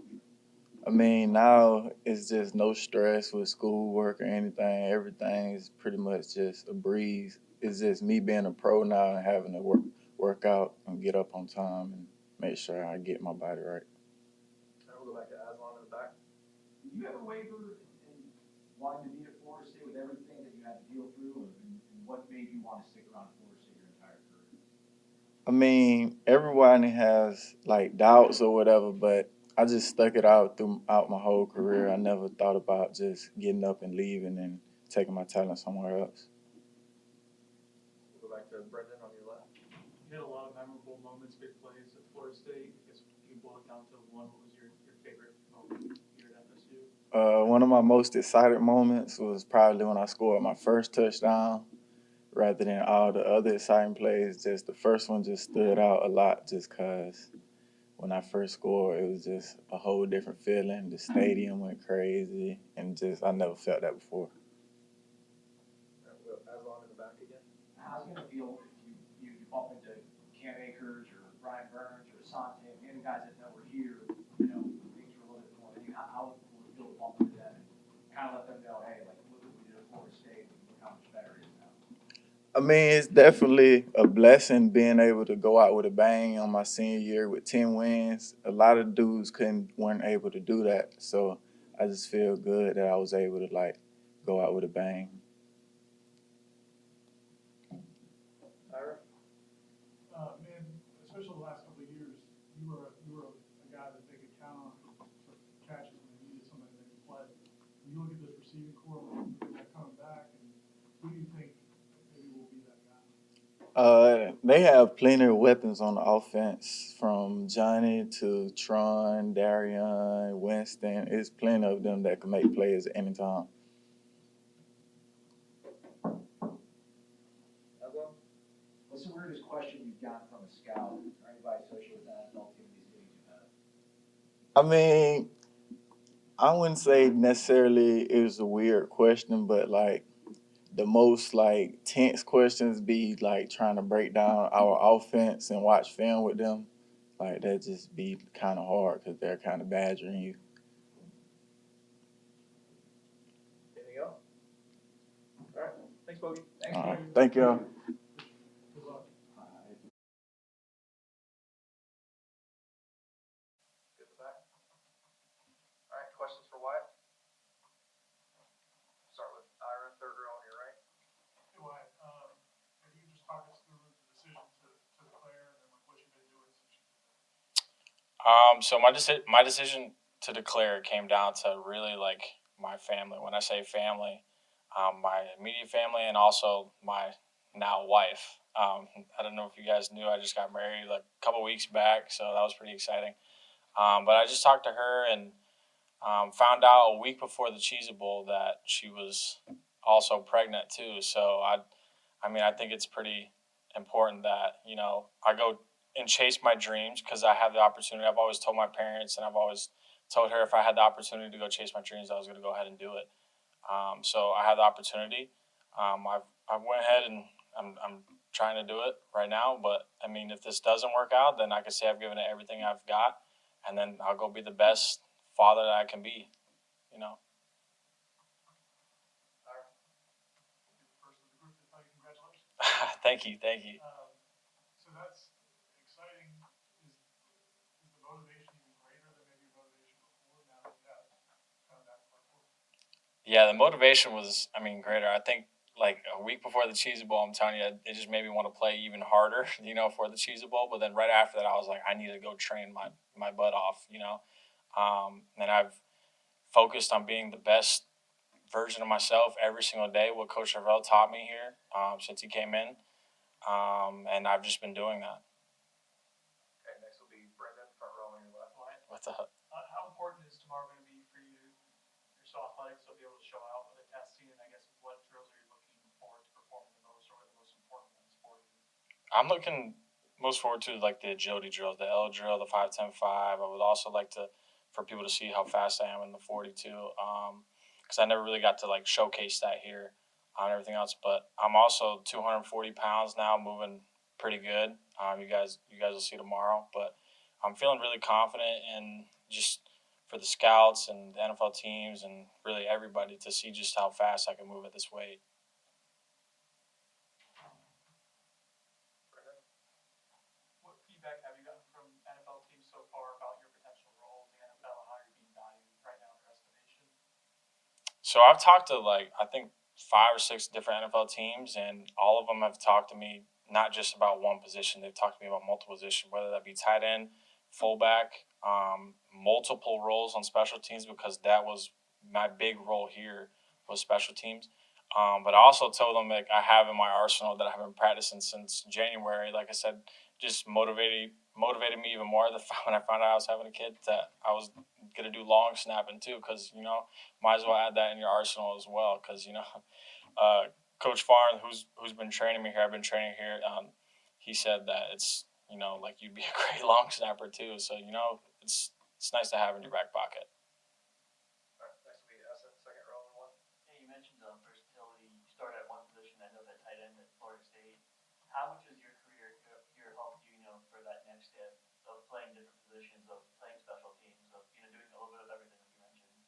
I mean, now it's just no stress with schoolwork or anything. Everything is pretty much just a breeze. It's just me being a pro now and having to work work out and get up on time and make sure I get my body right. We'll go back to Aslan in the back. Did you ever waver in wanting to be at Florida State with everything that you had to deal through, and, and what made you want to stick around at Florida State your entire career? I mean, everybody has like doubts or whatever, but I just stuck it out throughout my whole career. I never thought about just getting up and leaving and taking my talent somewhere else. We'll go back to Brendan on your left. You had a lot of memorable moments, big plays at Florida State. I guess you can boil it down to one. What was your, your favorite moment here at FSU? Uh, one of my most excited moments was probably when I scored my first touchdown rather than all the other exciting plays. Just the first one just stood out a lot just because when I first scored, it was just a whole different feeling. The uh-huh. stadium went crazy, and just I never felt that before. All right, we'll go Aslan in the back again. How's it gonna feel if you, you bump into Cam Akers or Brian Burns or Asante, and guys that, that were here, you know, things were a little bit more, you, how, how will it feel to bump into them and kind of let them know, hey, like, look what we did at Florida State, and look how much better it is now? I mean, it's definitely a blessing being able to go out with a bang on my senior year with ten wins. A lot of dudes couldn't weren't able to do that, so I just feel good that I was able to like go out with a bang. Ira? Uh, man, especially the last couple of years, you were, you were a guy that they could count on for for catches when they needed somebody that could play. When you look at this receiving core, when they're coming back, and who do you think maybe will be that guy? Uh, they have plenty of weapons on the offense, from Johnny to Tron, Darian, Winston. It's plenty of them that can make plays at any time. What's the weirdest question you've gotten from a scout or anybody associated with that NFL team these days? I mean, I wouldn't say necessarily it was a weird question, but like the most like tense questions be like trying to break down our offense and watch film with them. Like that just be kind of hard because they're kind of badgering you. Anything else? All right, thanks, Pokey. All right, thank y'all. Good with that. All right, questions for Wyatt? Start with Ira, third row on your right. Hey, Wyatt, um, if you could just talk us through the decision to, to declare and then like what you've been doing since you Um, so my deci- my decision to declare came down to really like my family. When I say family, um, my immediate family and also my now wife. Um, I don't know if you guys knew, I just got married like a couple weeks back, so that was pretty exciting. Um, but I just talked to her and um, found out a week before the Cheez Bowl that she was also pregnant too. So I, I mean, I think it's pretty important that you know I go and chase my dreams because I have the opportunity. I've always told my parents and I've always told her if I had the opportunity to go chase my dreams, I was going to go ahead and do it. Um, so I had the opportunity. Um, I've I went ahead and I'm I'm trying to do it right now. But I mean, if this doesn't work out, then I can say I've given it everything I've got, and then I'll go be the best father that I can be. You know. thank you, thank you. Um, so that's exciting. Is, is the motivation even greater than maybe your motivation before now that you have kind of that platform? Yeah, the motivation was, I mean, greater. I think like a week before the Cheez Bowl, I'm telling you, it just made me want to play even harder, you know, for the Cheez Bowl. But then right after that, I was like, I need to go train my, my butt off, you know. Um, and I've focused on being the best version of myself every single day, what Coach Norvell taught me here um, since he came in. Um, and I've just been doing that. Okay, next will be Brendan, front row on your left. What's up? Uh, how important is tomorrow going to be for you? You're so athletic, so be able to show out with the testing, and I guess what drills are you looking forward to performing the most, or what are the most important ones for you? I'm looking most forward to like the agility drills, the L drill, the five ten five. I would also like to for people to see how fast I am in the 42. Um, because I never really got to like showcase that here on everything else. But I'm also 240 pounds now, moving pretty good. Um, you guys, you guys will see tomorrow. But I'm feeling really confident and just for the scouts and the NFL teams and really everybody to see just how fast I can move at this weight. What feedback have you gotten from NFL teams so far about your potential role in the NFL and how you're being valued right now in the rest of the nation? So I've talked to like I think five or six different NFL teams, and all of them have talked to me not just about one position. They've talked to me about multiple positions, whether that be tight end, fullback, um, multiple roles on special teams because that was my big role here was special teams. Um, but I also told them like I have in my arsenal that I've been practicing since January. Like I said, just motivated motivated me even more the when I found out I was having a kid that I was gonna do long snapping too because you know might as well add that in your arsenal as well because you know uh, Coach Farn who's who's been training me here I've been training here um, he said that it's you know like you'd be a great long snapper too so you know it's it's nice to have in your back pocket. All right, next will be Essen, second row on one. Yeah, you mentioned um, versatility. You started at one position. I know that tight end at Florida State. How much has your career here helped you, you know, for that next step of playing different positions, of playing special teams, of you know doing a little bit of everything like you mentioned?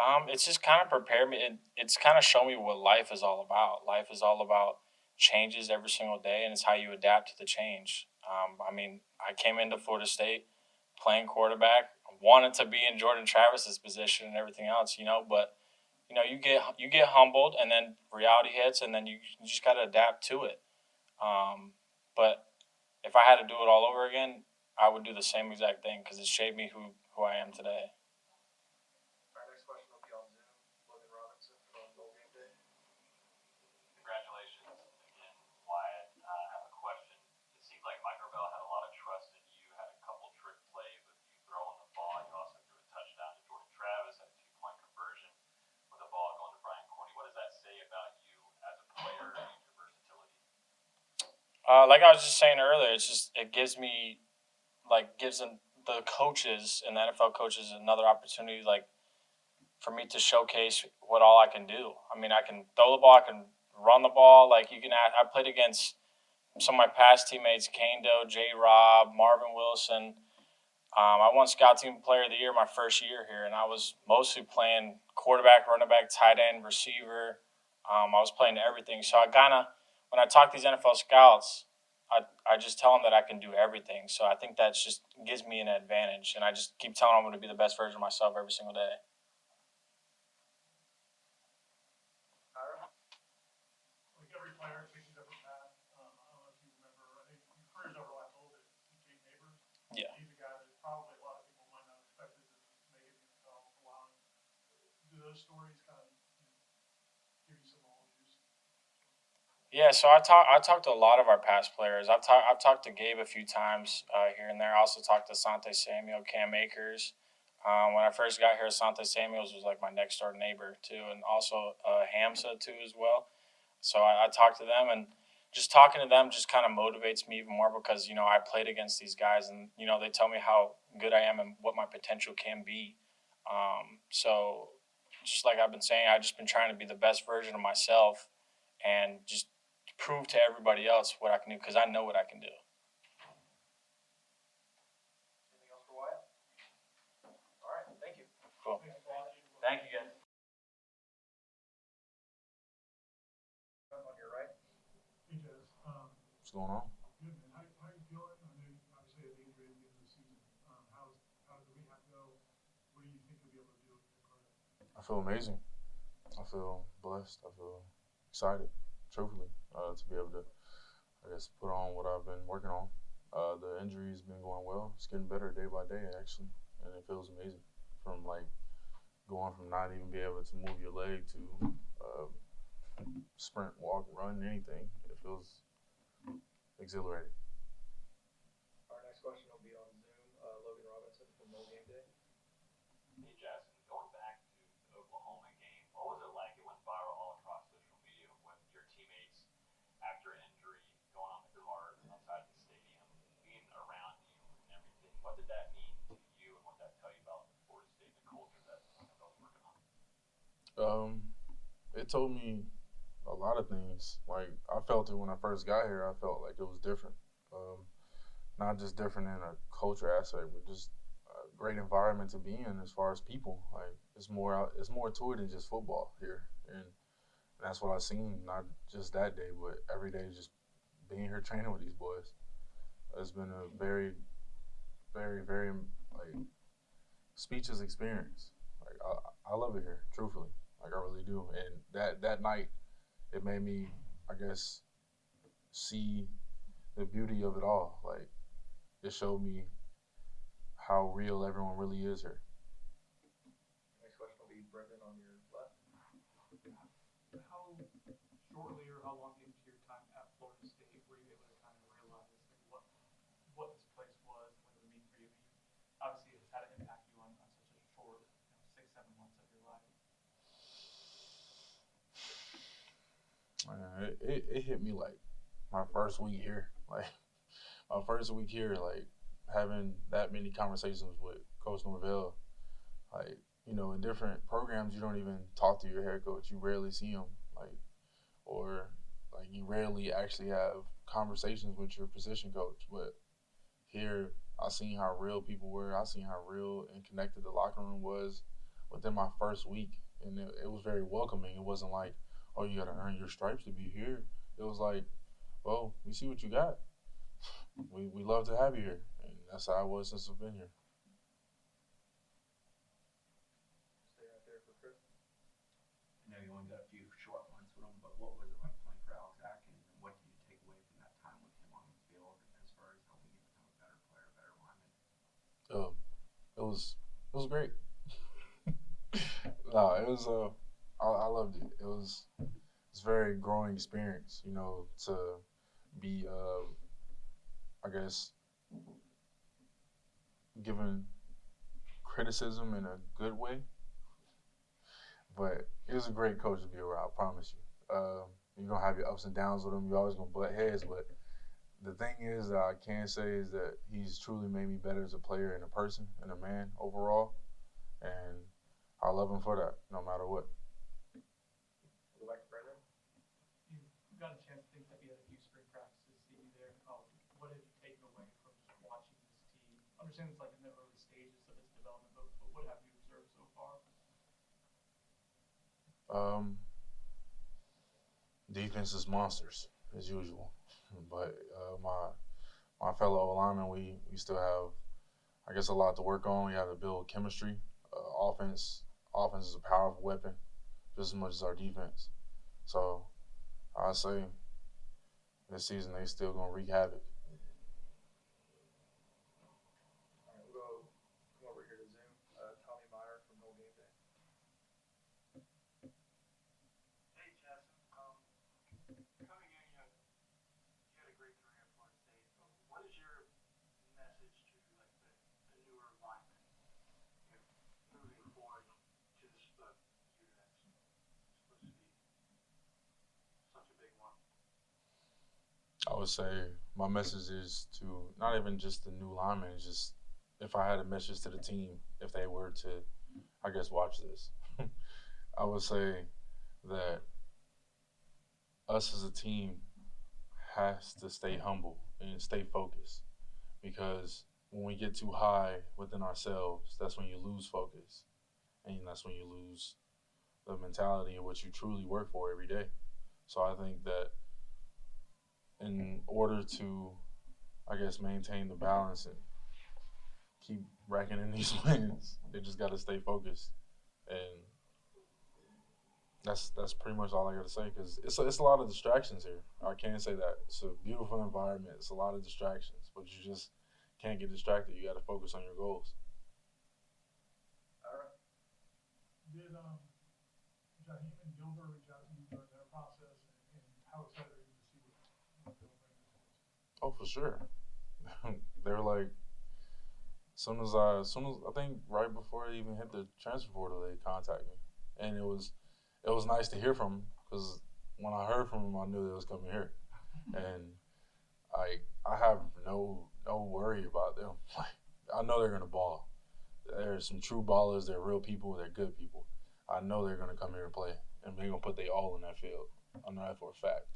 Um, it's just kind of prepared me. It, it's kind of shown me what life is all about. Life is all about changes every single day, and it's how you adapt to the change. Um, I mean, I came into Florida State playing quarterback, wanted to be in Jordan Travis's position and everything else, you know, but you know, you get you get humbled, and then reality hits, and then you, you just got to adapt to it. Um, but if I had to do it all over again, I would do the same exact thing because it shaped me who who I am today. All right, next question will be on Zoom. Logan Robinson from Nole Gameday. Congratulations again, Wyatt. Uh, I have a question. It seemed like Mike Norvell had a lot of trust in you, had a couple trick plays with you throwing the ball. You also threw a touchdown to Jordan Travis, had a two point conversion with the ball going to Brian Corney. What does that say about you as a player and your versatility? Uh, like I was just saying earlier, it's just it gives me, like, gives them, the coaches and the NFL coaches another opportunity, like, for me to showcase what all I can do. I mean, I can throw the ball, I can run the ball. Like you can, I played against some of my past teammates, Kane Doe, J. Rob, Marvin Wilson. Um, I won Scout Team Player of the Year my first year here, and I was mostly playing quarterback, running back, tight end, receiver. Um, I was playing everything. So I kind of, when I talk to these NFL scouts, I, I just tell them that I can do everything. So I think that just gives me an advantage, and I just keep telling them I'm going to be the best version of myself every single day. Like every player takes a different path. Um, I don't know if you remember, I think your careers overlap a little bit. Jake Neighbors. Yeah. He's a guy that probably a lot of people might not expect to make it in the NFL for a while. Do those stories kind of you know, give you some moral juice? Yeah, so I talk I talked to a lot of our past players. I've talked I've talked to Gabe a few times uh, here and there. I also talked to Sante Samuel, Cam Akers. Um, when I first got here, Sante Samuels was like my next door neighbor too, and also uh, Hamza too as well. So I, I talked to them, and just talking to them just kind of motivates me even more because you know I played against these guys, and you know they tell me how good I am and what my potential can be. Um, so just like I've been saying, I've just been trying to be the best version of myself, and just prove to everybody else what I can do because I know what I can do. Anything else for Wyatt? All right, thank you. Cool. Thank you guys. On your right. Hey, Jez, um, What's going on? good, man. How, how you feeling? I know you obviously had injury at the end of the season. Um, how's, the rehab go? What do you think you'll be able to do with your career? I feel amazing. I feel blessed. I feel excited, truthfully, uh, to be able to, I guess, put on what I've been working on. Uh, the injury's been going well. It's getting better day by day, actually, and it feels amazing. From like going from not even being able to move your leg to uh, sprint, walk, run, anything. It feels exhilarating. Our next question will be on Zoom, uh, Logan Robinson from Nole Gameday. Hey, Jazston, going back to the Oklahoma game, what was it like? It went viral all across social media with your teammates after an injury, going on the card outside the stadium, being around you and everything. What did that mean to you, and what did that tell you about Florida State, the culture that Norvell's working on? Um, it told me a lot of things. Like I felt it when I first got here. I felt like it was different. Um, not just different in a culture aspect, but just a great environment to be in as far as people. Like it's more it's more to it than just football here, and that's what I've seen. Not just that day, but every day, just being here training with these boys. It's been a very, very, very like speechless experience. Like I, I love it here, truthfully. Like I really do. And that that night, it made me, I guess, see the beauty of it all. Like it showed me how real everyone really is here. Next question will be Brendan on your left. How shortly or how long into your time at Florida State were you able to kind of realize like what what this place was and what it would mean for you? I mean, obviously, it's had an impact you on, on such a short, you know, six seven months of your life. Man, it, it, it hit me like my first week here. Like my first week here, like having that many conversations with Coach Norvell. Like, you know, in different programs you don't even talk to your head coach. You rarely see him. Like or like you rarely actually have conversations with your position coach. But here I seen how real people were. I seen how real and connected the locker room was within my first week. And it, it was very welcoming. It wasn't like, oh, you got to earn your stripes to be here. It was like, well, we see what you got. We, we love to have you here. And that's how I was since I've been here. Stay right there for Chris. I know you only got a few short months with him, but what was it like playing for Alex Atkins, and what did you take away from that time with him on the field as far as helping you become a better player, better lineman? Um, it was it was great. no, it was uh, I, I loved it. It was it's very growing experience, you know, to be uh, I guess given criticism in a good way. But he was a great coach to be around. I promise you. Uh, you're gonna have your ups and downs with him. You're always gonna butt heads, but the thing is that I can say is that he's truly made me better as a player and a person and a man overall, and I love him for that, no matter what. We'll go back to Brendan. You understand it's like in the early stages of its development, but, but what have you observed so far? Um, defense is monsters as usual, but uh, my my fellow linemen, we we still have, I guess, a lot to work on. We have to build chemistry. Uh, offense offense is a powerful weapon, just as much as our defense. So, I say this season they still gonna wreak havoc. All right, we'll go come over here to Zoom. Uh, Tommy Meyer from Nole Gameday. Hey, Jazston. Um, coming in, you, know, you had a great career at Florida State. Um, what is your message to like the, the newer linemen, you know, moving forward to this uh, year that's supposed to be such a big one? I would say my message is to not even just the new linemen, just if I had a message to the team, if they were to, I guess, watch this, I would say that us as a team has to stay humble and stay focused because when we get too high within ourselves, that's when you lose focus and that's when you lose the mentality of what you truly work for every day. So I think that in order to, I guess, maintain the balance and keep racking in these wins, they just got to stay focused, and that's that's pretty much all I got to say. Because it's a, it's a lot of distractions here. I can say that it's a beautiful environment. It's a lot of distractions, but you just can't get distracted. You got to focus on your goals. Ira? Did, um, Jaheim and Gilbert reach out to you during their process, and, and how excited are you to see what they'll bring to the Oh, for sure. they were like, as soon as I, as soon as I think right before I even hit the transfer portal, they contacted me, and it was, it was nice to hear from them because when I heard from them, I knew they was coming here, and I, I have no, no worry about them. Like, I know they're gonna ball. They're some true ballers. They're real people. They're good people. I know they're gonna come here and play, and they're gonna put they all in that field. I know that for a fact.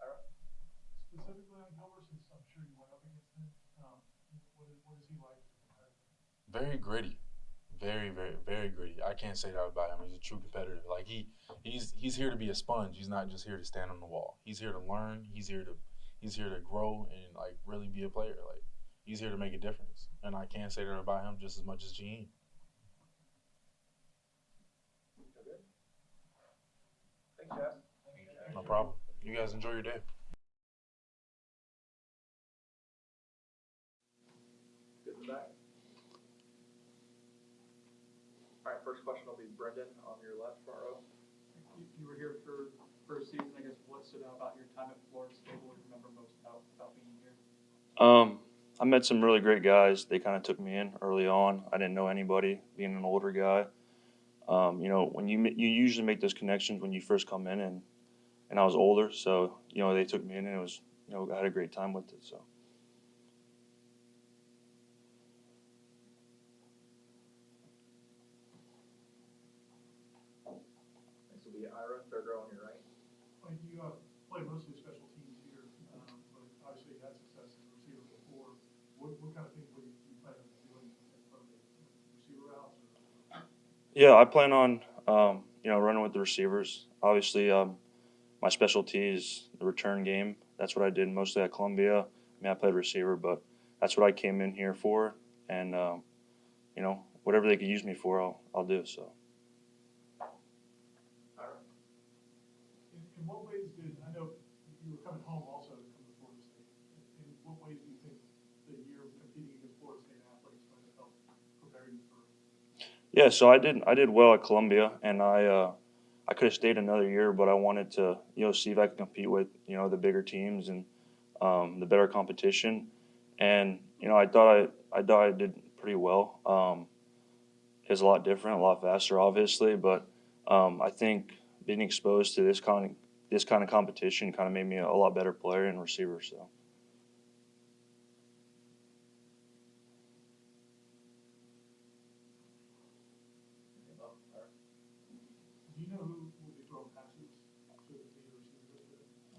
Ira? Specifically on Gilbert, I'm sure you went up against him, um, what is, what is he like as a competitor? very gritty, very very very gritty. I can't say that about him. He's a true competitor. Like he he's he's here to be a sponge. He's not just here to stand on the wall. He's here to learn. He's here to he's here to grow and like really be a player. Like he's here to make a difference. And I can't say that about him just as much as Gene. Okay. Thanks, Jess. No problem. You guys enjoy your day. Good in the back. All right, first question will be Brendan on your left front row. You, you were here for first season, I guess, what stood out about your time at Florida State, what do you remember most about, about being here? Um, I met some really great guys. They kind of took me in early on. I didn't know anybody, being an older guy. Um, you know, when you you usually make those connections when you first come in, and and I was older, so you know they took me in, and it was you know I had a great time with it. So Next will be Ira, third row on your right. Like you uh, play mostly special teams here, um, but obviously you had success as a receiver before. What, what kind of things were you, you planning on doing in front of the receiver routes? Or? Yeah, I plan on um, you know running with the receivers. Obviously, um, my specialty is the return game. That's what I did mostly at Columbia. I mean, I played receiver, but that's what I came in here for, and um, you know whatever they could use me for, I'll I'll do. So. Ira? In, in what ways did, I know you were coming home also to come to Florida State. In what ways do you think the year of competing against Florida State athletes might have helped prepare you for Yeah, so I did I did well at Columbia, and I uh, I could have stayed another year, but I wanted to you know see if I could compete with you know the bigger teams and um, the better competition, and you know I thought I I thought I did pretty well. Um, it's a lot different, a lot faster, obviously, but um, I think being exposed to this kind of this kind of competition kind of made me a, a lot better player and receiver. So.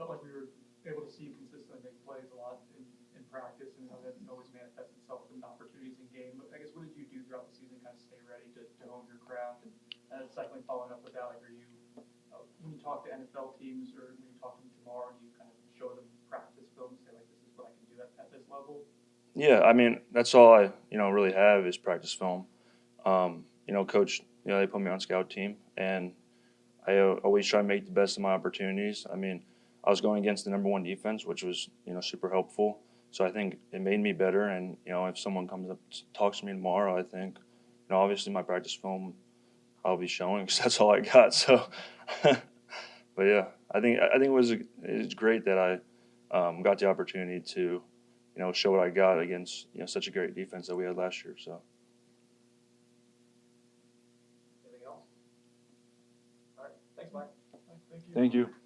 felt like we were able to see him consistently make plays a lot in, in practice, and how that always manifest itself in opportunities in game. But I guess what did you do throughout the season, to kind of stay ready to, to hone your craft? And, and secondly, following up with that, like, are you uh, when you talk to NFL teams or when you talk to them tomorrow, do you kind of show them practice film, and say like, this is what I can do at, at this level? Yeah, I mean that's all I you know really have is practice film. Um, you know, coach, you know they put me on scout team, and I uh, always try to make the best of my opportunities. I mean, I was going against the number one defense, which was you know super helpful. So I think it made me better. And you know, if someone comes up talks to me tomorrow, I think you know obviously my practice film I'll be showing because that's all I got. So, but yeah, I think I think it was it's great that I um, got the opportunity to you know show what I got against you know such a great defense that we had last year. So. Anything else? All right. Thanks, Mike. Thank you. Thank you.